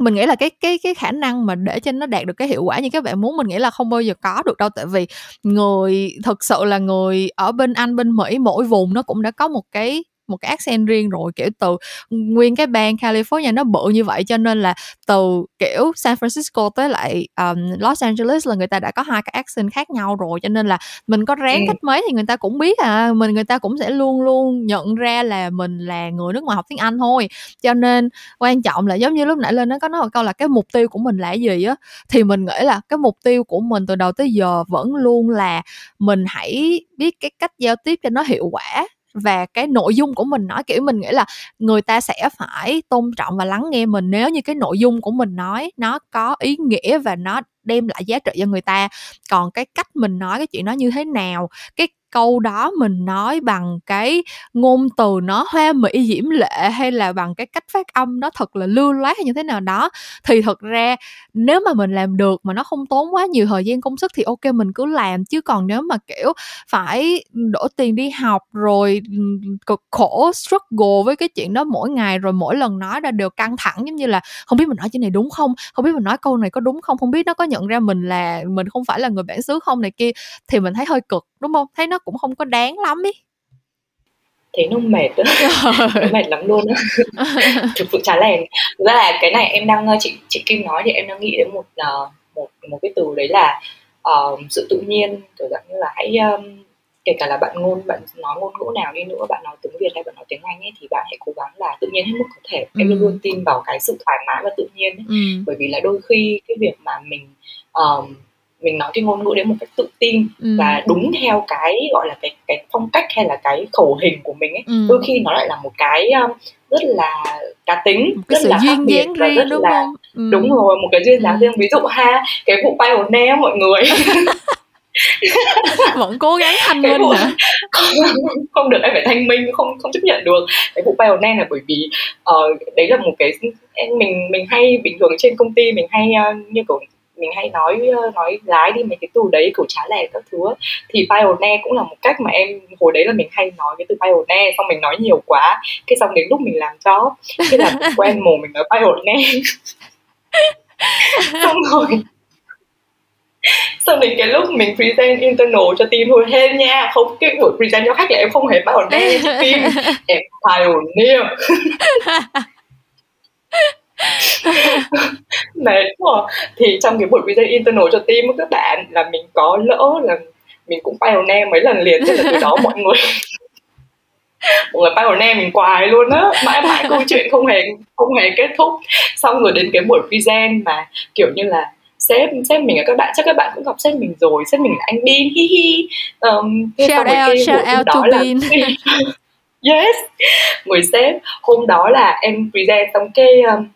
mình nghĩ là cái cái cái khả năng mà để cho nó đạt được cái hiệu quả như các bạn muốn, mình nghĩ là không bao giờ có được đâu. Tại vì người, thực sự là người ở bên Anh, bên Mỹ, mỗi vùng nó cũng đã có một cái một cái accent riêng rồi kiểu từ nguyên cái bang California nó bự như vậy cho nên là từ kiểu San Francisco tới lại um, Los Angeles là người ta đã có hai cái accent khác nhau rồi cho nên là mình có ráng ừ. cách mấy thì người ta cũng biết à mình người ta cũng sẽ luôn luôn nhận ra là mình là người nước ngoài học tiếng Anh thôi cho nên quan trọng là giống như lúc nãy lên nó có nói một câu là cái mục tiêu của mình là gì á thì mình nghĩ là cái mục tiêu của mình từ đầu tới giờ vẫn luôn là mình hãy biết cái cách giao tiếp cho nó hiệu quả và cái nội dung của mình nói, kiểu, mình nghĩ là người ta sẽ phải tôn trọng và lắng nghe mình nếu như cái nội dung của mình nói nó có ý nghĩa và nó đem lại giá trị cho người ta. Còn cái cách mình nói, cái chuyện đó như thế nào, cái câu đó mình nói bằng cái ngôn từ nó hoa mỹ diễm lệ hay là bằng cái cách phát âm nó thật là lưu loát hay như thế nào đó. Thì thật ra nếu mà mình làm được mà nó không tốn quá nhiều thời gian công sức thì ok, mình cứ làm. Chứ còn nếu mà, kiểu, phải đổ tiền đi học rồi cực khổ struggle với cái chuyện đó mỗi ngày rồi mỗi lần nói ra đều căng thẳng, giống như là không biết mình nói chuyện này đúng không? Không biết mình nói câu này có đúng không? Không biết nó có nhận ra mình là, mình không phải là người bản xứ không? này kia, thì mình thấy hơi cực đúng không thấy nó cũng không có đáng lắm ý thế nó mệt đó nó mệt lắm luôn á thực sự chán lèn thực ra là cái này em đang chị chị Kim nói thì em đang nghĩ đến một uh, một một cái từ đấy là uh, sự tự nhiên kiểu dạng như là hãy um, kể cả là bạn ngôn bạn nói ngôn ngữ nào đi nữa bạn nói tiếng việt hay bạn nói tiếng anh ấy thì bạn hãy cố gắng là tự nhiên hết mức có thể ừ. em luôn luôn tin vào cái sự thoải mái và tự nhiên ấy. Ừ. bởi vì là đôi khi cái việc mà mình um, mình nói cái ngôn ngữ đấy một cách tự tin ừ. và đúng theo cái gọi là cái cái phong cách hay là cái khẩu hình của mình ấy ừ. đôi khi nó lại là một cái um, rất là cá tính một cái rất sự là duyên dáng riêng rất đúng là, không ừ. đúng rồi một cái duyên dáng ừ. riêng ví dụ ha cái vụ pioneer mọi người vẫn cố gắng thanh minh vụ... hả không được em phải thanh minh không không chấp nhận được cái vụ pioneer là bởi vì uh, đấy là một cái mình mình hay bình thường trên công ty mình hay uh, như kiểu mình hay nói nói lái đi mấy cái từ đấy kiểu trái lẻ các thứ thì pioneer cũng là một cách mà em, hồi đấy là mình hay nói cái từ pioneer, xong mình nói nhiều quá, cái xong đến lúc mình làm job thế là quen mồm mình nói pioneer. Xong rồi, xong đến cái lúc mình present internal cho team, thôi, hên nha, không, cái buổi present cho khách là em không hề pioneer cho team, em pioneer. mệt quá thì trong cái buổi video internal cho team các bạn là mình có lỡ là mình cũng pioneer mấy lần liền thế là từ đó mọi người mọi người pioneer mình quài luôn á. Mãi mãi câu chuyện không hề không hề kết thúc. Xong rồi đến cái buổi present mà kiểu như là sếp sếp mình các bạn chắc các bạn cũng gặp sếp mình rồi. Sếp mình là anh Bin hi hi. Um, shout out shout out to Bin. yes. Người sếp hôm đó là em present xong cái um,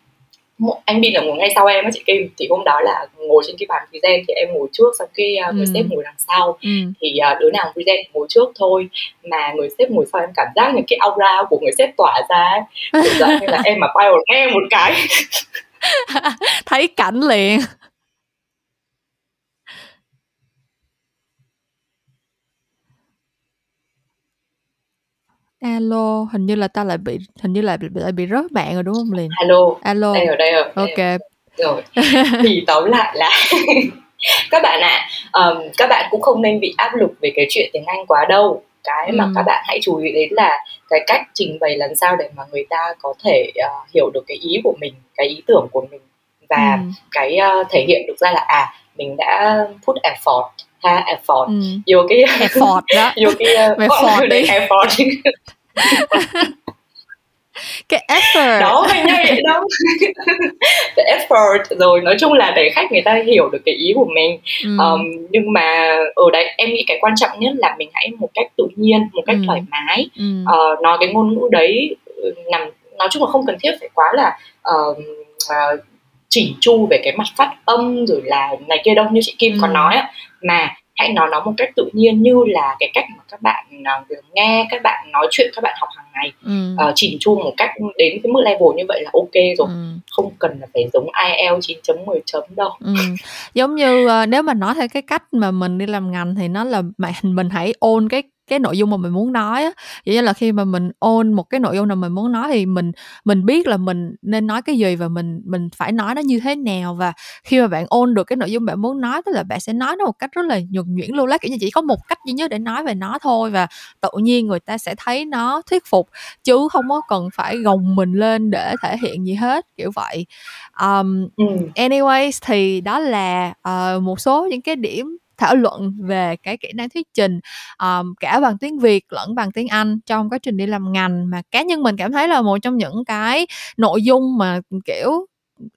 anh Bin là ngồi ngay sau em á chị Kim. Thì hôm đó là ngồi trên cái bàn present thì em ngồi trước sau khi uh, người ừ. sếp ngồi đằng sau. Ừ. thì uh, đứa nào present ngồi trước thôi. Mà người sếp ngồi sau em cảm giác như cái aura của người sếp tỏa ra kiểu như là em mà bay một em một cái. Thấy cảnh liền Alo, hình như là ta lại bị hình như là bị lại bị rớt mạng rồi đúng không liền? Alo. Alo. Đây rồi, đây rồi. Ok. Rồi. thì tóm lại là các bạn ạ, à, um, các bạn cũng không nên bị áp lực về cái chuyện tiếng Anh quá đâu. Cái mà ừ. các bạn hãy chú ý đến là cái cách trình bày làm sao để mà người ta có thể uh, hiểu được cái ý của mình, cái ý tưởng của mình và ừ. cái uh, thể hiện được ra là à mình đã put effort ha effort ừ. vô cái effort đó. Vô cái uh, effort đi. Effort cái effort. Đó hay ngay đó. Cái effort. Rồi nói chung là để khách người ta hiểu được cái ý của mình. Ừ. um, nhưng mà ở đấy em nghĩ cái quan trọng nhất là mình hãy một cách tự nhiên một cách ừ. thoải mái. Ừ. uh, nói cái ngôn ngữ đấy ừ, nằm nói chung là không cần thiết phải quá là uh, uh, chỉnh chu về cái mặt phát âm rồi là này kia đâu như chị Kim ừ. có nói á mà hãy nói nó một cách tự nhiên như là cái cách mà các bạn uh, nghe các bạn nói chuyện các bạn học hàng ngày ừ. uh, chỉnh chu một cách đến cái mức level như vậy là ok rồi ừ. không cần là phải giống IELTS 9.10 chấm đâu ừ. giống như uh, nếu mà nói theo cái cách mà mình đi làm ngành thì nó là mình mình hãy ôn cái cái nội dung mà mình muốn nói á. Vậy như là khi mà mình ôn một cái nội dung nào mình muốn nói thì mình mình biết là mình nên nói cái gì và mình mình phải nói nó như thế nào. Và khi mà bạn ôn được cái nội dung bạn muốn nói tức là bạn sẽ nói nó một cách rất là nhuần nhuyễn lưu loát. Kiểu như chỉ có một cách duy nhất để nói về nó thôi và tự nhiên người ta sẽ thấy nó thuyết phục chứ không có cần phải gồng mình lên để thể hiện gì hết kiểu vậy. Um, anyways thì đó là uh, một số những cái điểm thảo luận về cái kỹ năng thuyết trình um, cả bằng tiếng Việt lẫn bằng tiếng Anh trong quá trình đi làm ngành mà cá nhân mình cảm thấy là một trong những cái nội dung mà kiểu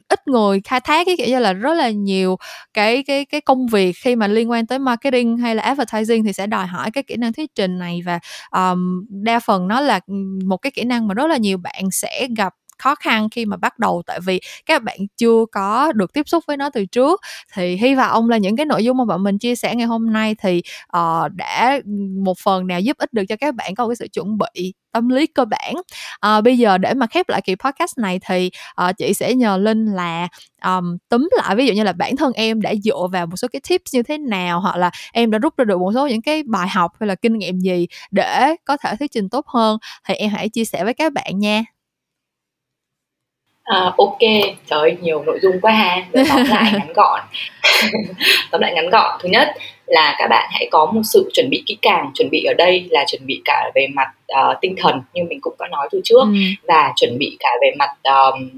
ít người khai thác cái kiểu như là rất là nhiều cái cái cái công việc khi mà liên quan tới marketing hay là advertising thì sẽ đòi hỏi cái kỹ năng thuyết trình này và um, đa phần nó là một cái kỹ năng mà rất là nhiều bạn sẽ gặp khó khăn khi mà bắt đầu tại vì các bạn chưa có được tiếp xúc với nó từ trước. Thì hy vọng là những cái nội dung mà bọn mình chia sẻ ngày hôm nay thì uh, đã một phần nào giúp ích được cho các bạn có cái sự chuẩn bị tâm lý cơ bản. À, bây giờ để mà khép lại kỳ podcast này thì uh, chị sẽ nhờ linh là um, túm lại ví dụ như là bản thân em đã dựa vào một số cái tips như thế nào hoặc là em đã rút ra được một số những cái bài học hay là kinh nghiệm gì để có thể thuyết trình tốt hơn thì em hãy chia sẻ với các bạn nha. À, ok, trời ơi, nhiều nội dung quá ha. Rồi tóm lại ngắn gọn. tóm lại ngắn gọn. Thứ nhất là các bạn hãy có một sự chuẩn bị kỹ càng. Chuẩn bị ở đây là chuẩn bị cả về mặt uh, tinh thần như mình cũng có nói từ trước ừ. và chuẩn bị cả về mặt um,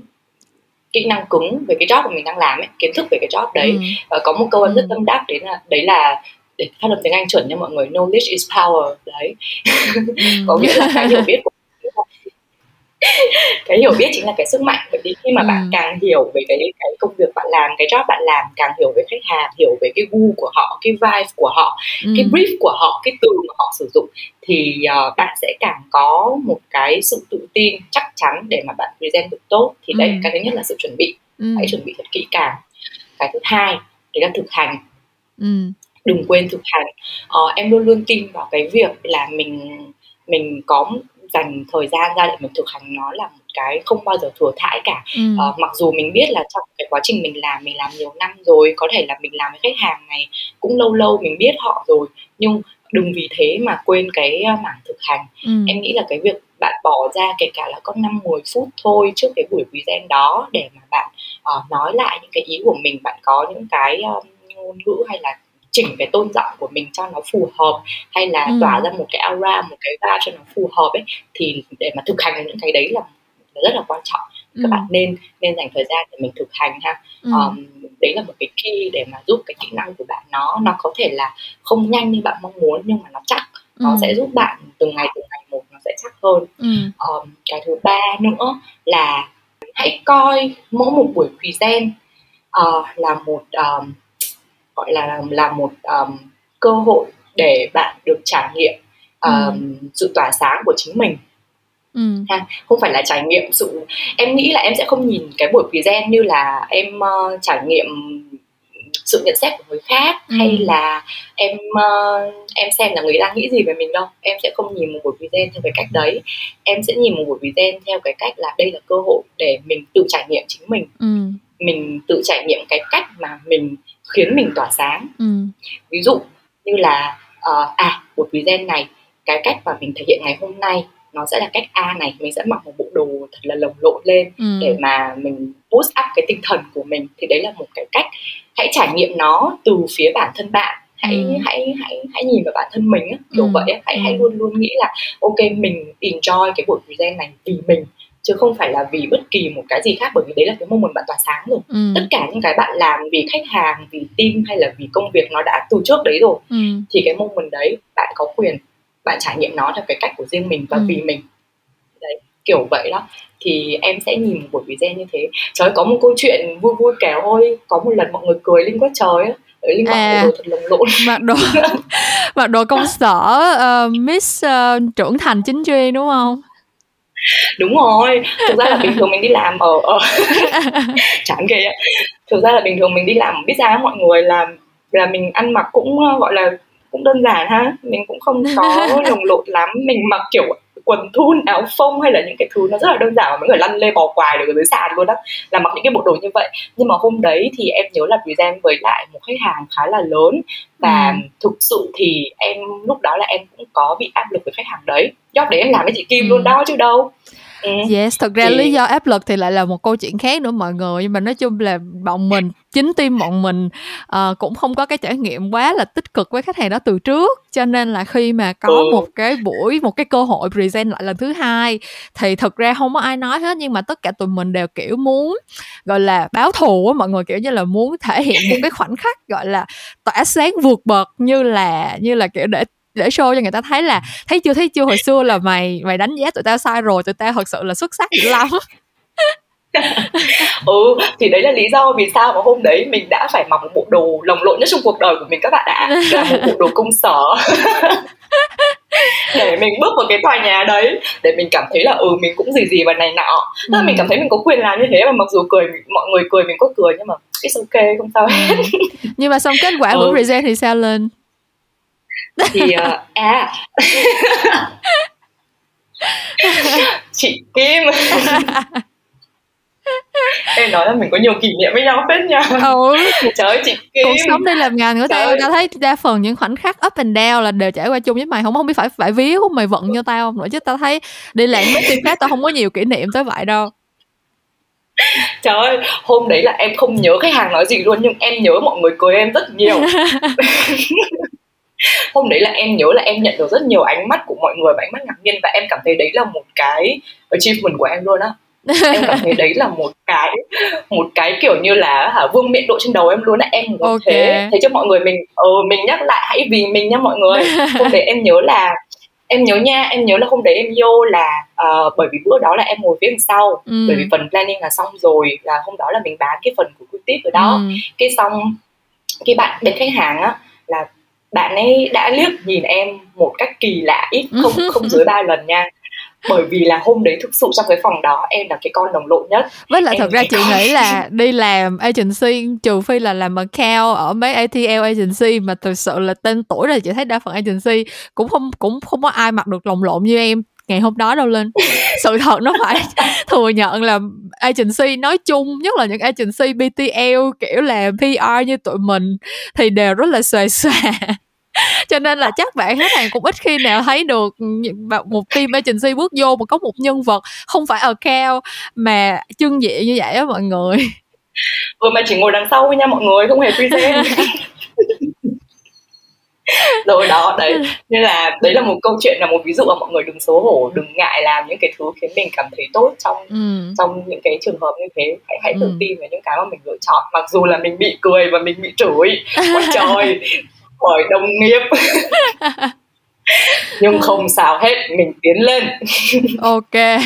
kỹ năng cứng về cái job mà mình đang làm ấy, kiến thức về cái job đấy. Ừ. Uh, có một câu ừ. rất tâm đắc đấy là đấy là để phát âm tiếng Anh chuẩn nha mọi người knowledge is power đấy ừ. có nghĩa là cái hiểu biết của cái hiểu biết chính là cái sức mạnh bởi vì khi mà ừ. bạn càng hiểu về cái cái công việc bạn làm cái job bạn làm càng hiểu về khách hàng hiểu về cái gu của họ cái vibe của họ ừ. cái brief của họ cái từ mà họ sử dụng thì uh, bạn sẽ càng có một cái sự tự tin chắc chắn để mà bạn present được tốt thì ừ. đây cái thứ nhất là sự chuẩn bị ừ. hãy chuẩn bị thật kỹ càng cái thứ hai đấy là thực hành ừ. đừng quên thực hành uh, em luôn luôn tin vào cái việc là mình mình có dành thời gian ra để mình thực hành nó là một cái không bao giờ thừa thãi cả ừ. uh, mặc dù mình biết là trong cái quá trình mình làm mình làm nhiều năm rồi có thể là mình làm với khách hàng này cũng lâu lâu mình biết họ rồi nhưng đừng vì thế mà quên cái ờ, mảng thực hành ừ. em nghĩ là cái việc bạn bỏ ra kể cả là có 5 10 phút thôi trước cái buổi present đó để mà bạn uh, nói lại những cái ý của mình bạn có những cái um, ngôn ngữ hay là chỉnh cái tôn giọng của mình cho nó phù hợp hay là ừ. tỏa ra một cái aura một cái va cho nó phù hợp ấy thì để mà thực hành những cái đấy là, là rất là quan trọng các ừ. bạn nên nên dành thời gian để mình thực hành ha ừ. um, đấy là một cái key để mà giúp cái kỹ năng của bạn nó nó có thể là không nhanh như bạn mong muốn nhưng mà nó chắc nó ừ. sẽ giúp bạn từng ngày từng ngày một nó sẽ chắc hơn ừ. um, cái thứ ba nữa là hãy coi mỗi một buổi present uh, là một um, gọi là là một um, cơ hội để bạn được trải nghiệm um, ừ. sự tỏa sáng của chính mình Ừ. Ha, không phải là trải nghiệm sự em nghĩ là em sẽ không nhìn cái buổi present như là em uh, trải nghiệm sự nhận xét của người khác ừ. hay là em uh, em xem là người đang nghĩ gì về mình đâu em sẽ không nhìn một buổi present theo cái cách đấy em sẽ nhìn một buổi present theo cái cách là đây là cơ hội để mình tự trải nghiệm chính mình ừ. mình tự trải nghiệm cái cách mà mình khiến mình tỏa sáng ừ. ví dụ như là uh, à buổi present này cái cách mà mình thể hiện ngày hôm nay nó sẽ là cách A này mình sẽ mặc một bộ đồ thật là lồng lộn lên ừ. để mà mình boost up cái tinh thần của mình thì đấy là một cái cách hãy trải nghiệm nó từ phía bản thân bạn hãy ừ. hãy hãy hãy nhìn vào bản thân mình á, kiểu ừ. vậy á. hãy ừ. hãy luôn luôn nghĩ là ok mình enjoy cái buổi present này vì mình chứ không phải là vì bất kỳ một cái gì khác bởi vì đấy là cái moment bạn tỏa sáng rồi ừ. tất cả những cái bạn làm vì khách hàng vì team hay là vì công việc nó đã từ trước đấy rồi ừ. thì cái moment đấy bạn có quyền bạn trải nghiệm nó theo cái cách của riêng mình và ừ. vì mình đấy kiểu vậy đó thì em sẽ nhìn một buổi present như thế trời có một câu chuyện vui vui kể thôi có một lần mọi người cười lên quá trời á Linh mặc À. bộ đồ thật lồng lộn mặc đồ mặc đồ công sở ờ, Miss ờ, trưởng thành chính chuyên đúng không đúng rồi. Thực ra là bình thường mình đi làm ở ở chán ghê á. Thực ra là bình thường mình đi làm biết ra mọi người là là mình ăn mặc cũng ờ, gọi là cũng đơn giản ha. Mình cũng không có lồng lộn lắm. Mình mặc kiểu quần thun áo phông hay là những cái thứ nó rất là đơn giản mà mọi người lăn lê bò quài được ở dưới sàn luôn đó là mặc những cái bộ đồ như vậy nhưng mà hôm đấy thì em nhớ là present với lại một khách hàng khá là lớn và Ừ. thực sự thì em lúc đó là em cũng có bị áp lực với khách hàng đấy job đấy em làm với chị Kim Ừ. luôn đó chứ đâu ừ. Yes, thực ra Thì- lý do áp lực thì lại là một câu chuyện khác nữa mọi người nhưng mà nói chung là bọn mình chính team bọn mình ờ, cũng không có cái trải nghiệm quá là tích cực với khách hàng đó từ trước cho nên là khi mà có Ừ. một cái buổi một cái cơ hội present lại lần thứ hai thì thực ra không có ai nói hết nhưng mà tất cả tụi mình đều kiểu muốn gọi là báo thù á mọi người kiểu như là muốn thể hiện một cái khoảnh khắc gọi là tỏa sáng vượt bậc như là như là kiểu để để show cho người ta thấy là thấy chưa thấy chưa hồi xưa là mày mày đánh giá tụi tao sai rồi tụi tao thật sự là xuất sắc dữ lắm ừ thì đấy là lý do vì sao mà hôm đấy mình đã phải mặc một bộ đồ lồng lộn nhất trong cuộc đời của mình các bạn ạ là một bộ đồ công sở để mình bước vào cái tòa nhà đấy để mình cảm thấy là ừ mình cũng gì gì và này nọ Tức là Ừ. mình cảm thấy mình có quyền làm như thế mà mặc dù cười mọi người cười mình có cười nhưng mà it's ok không sao hết Ừ. nhưng mà xong kết quả Ừ. buổi present thì sao lên thì ờ, à. Chị Kim. Em nói là mình có nhiều kỷ niệm với nhau phết nha. Ừ. Trời ơi chị Kim. Cuộc sống đi làm ngành của tao tao thấy đa phần những khoảnh khắc up and down là đều trải qua chung với mày. Không không biết phải phải ví của mày vận cho tao không nữa chứ tao thấy đi làm mấy team khác tao không có nhiều kỷ niệm tới vậy đâu. Trời ơi, hôm đấy là em không nhớ khách hàng nói gì luôn nhưng em nhớ mọi người cười em rất nhiều. hôm đấy là em nhớ là em nhận được rất nhiều ánh mắt của mọi người và ánh mắt ngạc nhiên và em cảm thấy đấy là một cái achievement của em luôn á. em cảm thấy đấy là một cái một cái kiểu như là hả vương miện độ trên đầu em luôn á em muốn Ok. thế thế cho mọi người mình ờ mình nhắc lại hãy vì mình nha mọi người hôm đấy em nhớ là em nhớ nha em nhớ là hôm đấy em vô là ờ, bởi vì bữa đó là em ngồi phía đằng sau Ừ. bởi vì phần planning là xong rồi là hôm đó là mình bán cái phần của creative ở đó Ừ. cái xong cái bạn bên khách hàng á là bạn ấy đã liếc nhìn em một cách kỳ lạ ít không không dưới ba lần nha. Bởi vì là hôm đấy thực sự trong cái phòng đó em là cái con đồng lộn nhất. Với lại Em thật ra chị có- nghĩ là đi làm agency trừ phi là làm account ở mấy ATL agency mà thực sự là tên tuổi là chị thấy đa phần agency cũng không cũng không có ai mặc được lồng lộn như em ngày hôm đó đâu lên. Sự thật nó phải thừa nhận là agency nói chung nhất là những agency BTL kiểu là PR như tụi mình thì đều rất là xòe xòa cho nên là chắc bạn khách hàng cũng ít khi nào thấy được một team agency bước vô mà có một nhân vật không phải account mà trưng diện như vậy á mọi người. Vừa mà chỉ ngồi đằng sau nha mọi người không hề present rồi đó đấy. Nên là đấy là một câu chuyện là một ví dụ mà mọi người đừng xấu hổ đừng ngại làm những cái thứ khiến mình cảm thấy tốt trong ừ. trong những cái trường hợp như thế. Hãy hãy tự Ừ. tin về những cái mà mình lựa chọn mặc dù là mình bị cười và mình bị chửi. Ôi trời bởi đồng nghiệp. Nhưng không sao hết mình tiến lên. Ok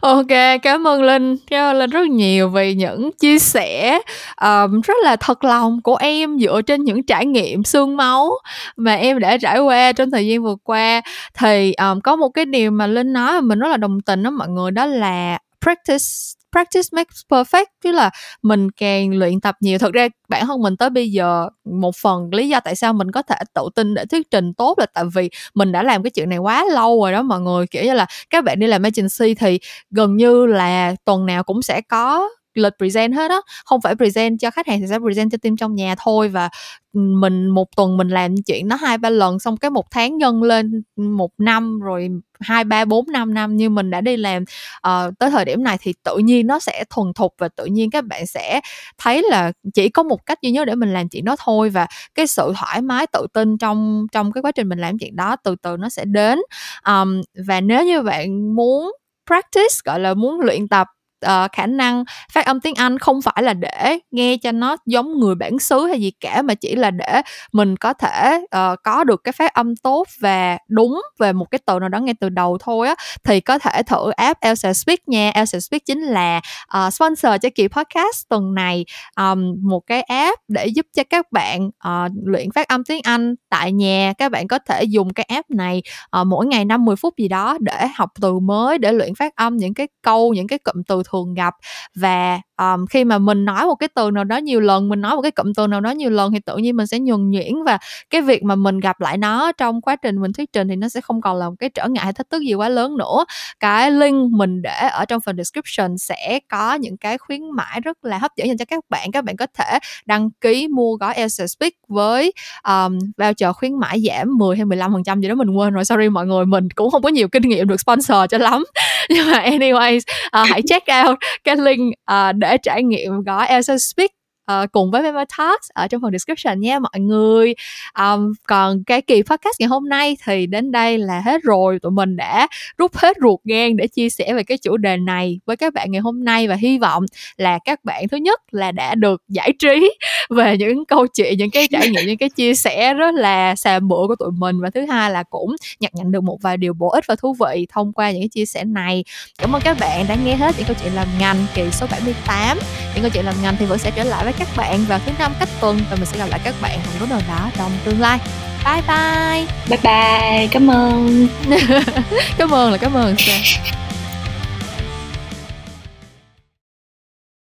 ok cảm ơn linh. Cảm ơn linh rất nhiều vì những chia sẻ um, rất là thật lòng của em dựa trên những trải nghiệm xương máu mà em đã trải qua trong thời gian vừa qua. Thì um, có một cái điều mà linh nói mà mình rất là đồng tình đó mọi người đó là practice practice makes perfect, tức là mình càng luyện tập nhiều. Thật ra bản thân mình tới bây giờ, một phần lý do tại sao mình có thể tự tin để thuyết trình tốt là tại vì mình đã làm cái chuyện này quá lâu rồi đó mọi người. Kiểu như là các bạn đi làm agency thì gần như là tuần nào cũng sẽ có lịch present hết á. Không phải present cho khách hàng thì sẽ present cho team trong nhà thôi và ừ, mình một tuần mình làm chuyện nó hai ba lần xong cái một tháng nhân lên một năm rồi hai ba bốn năm năm như mình đã đi làm. Uh, tới thời điểm này thì tự nhiên nó sẽ thuần thục và tự nhiên các bạn sẽ thấy là chỉ có một cách duy nhất để mình làm chuyện đó thôi và cái sự thoải mái tự tin trong trong cái quá trình mình làm chuyện đó từ từ nó sẽ đến. Um, và nếu như bạn muốn practice gọi là muốn luyện tập uh, khả năng phát âm tiếng Anh không phải là để nghe cho nó giống người bản xứ hay gì cả mà chỉ là để mình có thể uh, có được cái phát âm tốt và đúng về một cái từ nào đó ngay từ đầu thôi á. Thì có thể thử app Elsa Speak nha. Elsa Speak chính là uh, sponsor cho kỳ podcast tuần này um, một cái app để giúp cho các bạn uh, luyện phát âm tiếng Anh tại nhà. Các bạn có thể dùng cái app này uh, mỗi ngày 5-10 phút gì đó để học từ mới để luyện phát âm những cái câu những cái cụm từ thường gặp. Và um, khi mà mình nói một cái từ nào đó nhiều lần mình nói một cái cụm từ nào đó nhiều lần thì tự nhiên mình sẽ nhuần nhuyễn và cái việc mà mình gặp lại nó trong quá trình mình thuyết trình thì nó sẽ không còn là một cái trở ngại hay thách thức gì quá lớn nữa. Cái link mình để ở trong phần description sẽ có những cái khuyến mãi rất là hấp dẫn dành cho các bạn. Các bạn có thể đăng ký mua gói Elsa Speak với um, voucher khuyến mãi giảm 10 hay 15 phần trăm gì đó mình quên rồi sorry mọi người mình cũng không có nhiều kinh nghiệm được sponsor cho lắm nhưng mà anyways uh, hãy check out cái link uh, để trải nghiệm gói Elsa Speak uh, cùng với Member Talks ở trong phần description nha mọi người. Um, còn cái kỳ podcast ngày hôm nay thì đến đây là hết rồi. Tụi mình đã rút hết ruột gan để chia sẻ về cái chủ đề này với các bạn ngày hôm nay và hy vọng là các bạn thứ nhất là đã được giải trí về những câu chuyện những cái trải nghiệm những cái chia sẻ rất là xàm bữa của tụi mình. Và thứ hai là cũng nhận nhận được một vài điều bổ ích và thú vị thông qua những cái chia sẻ này. Cảm ơn các bạn đã nghe hết những câu chuyện làm ngành kỳ số 78 những câu chuyện làm ngành thì vẫn sẽ trở lại với các bạn vào thứ năm cách tuần và mình sẽ gặp lại các bạn trong lúc nào đó trong tương lai. Bye bye. Bye bye. Cảm ơn. Cảm ơn là cảm ơn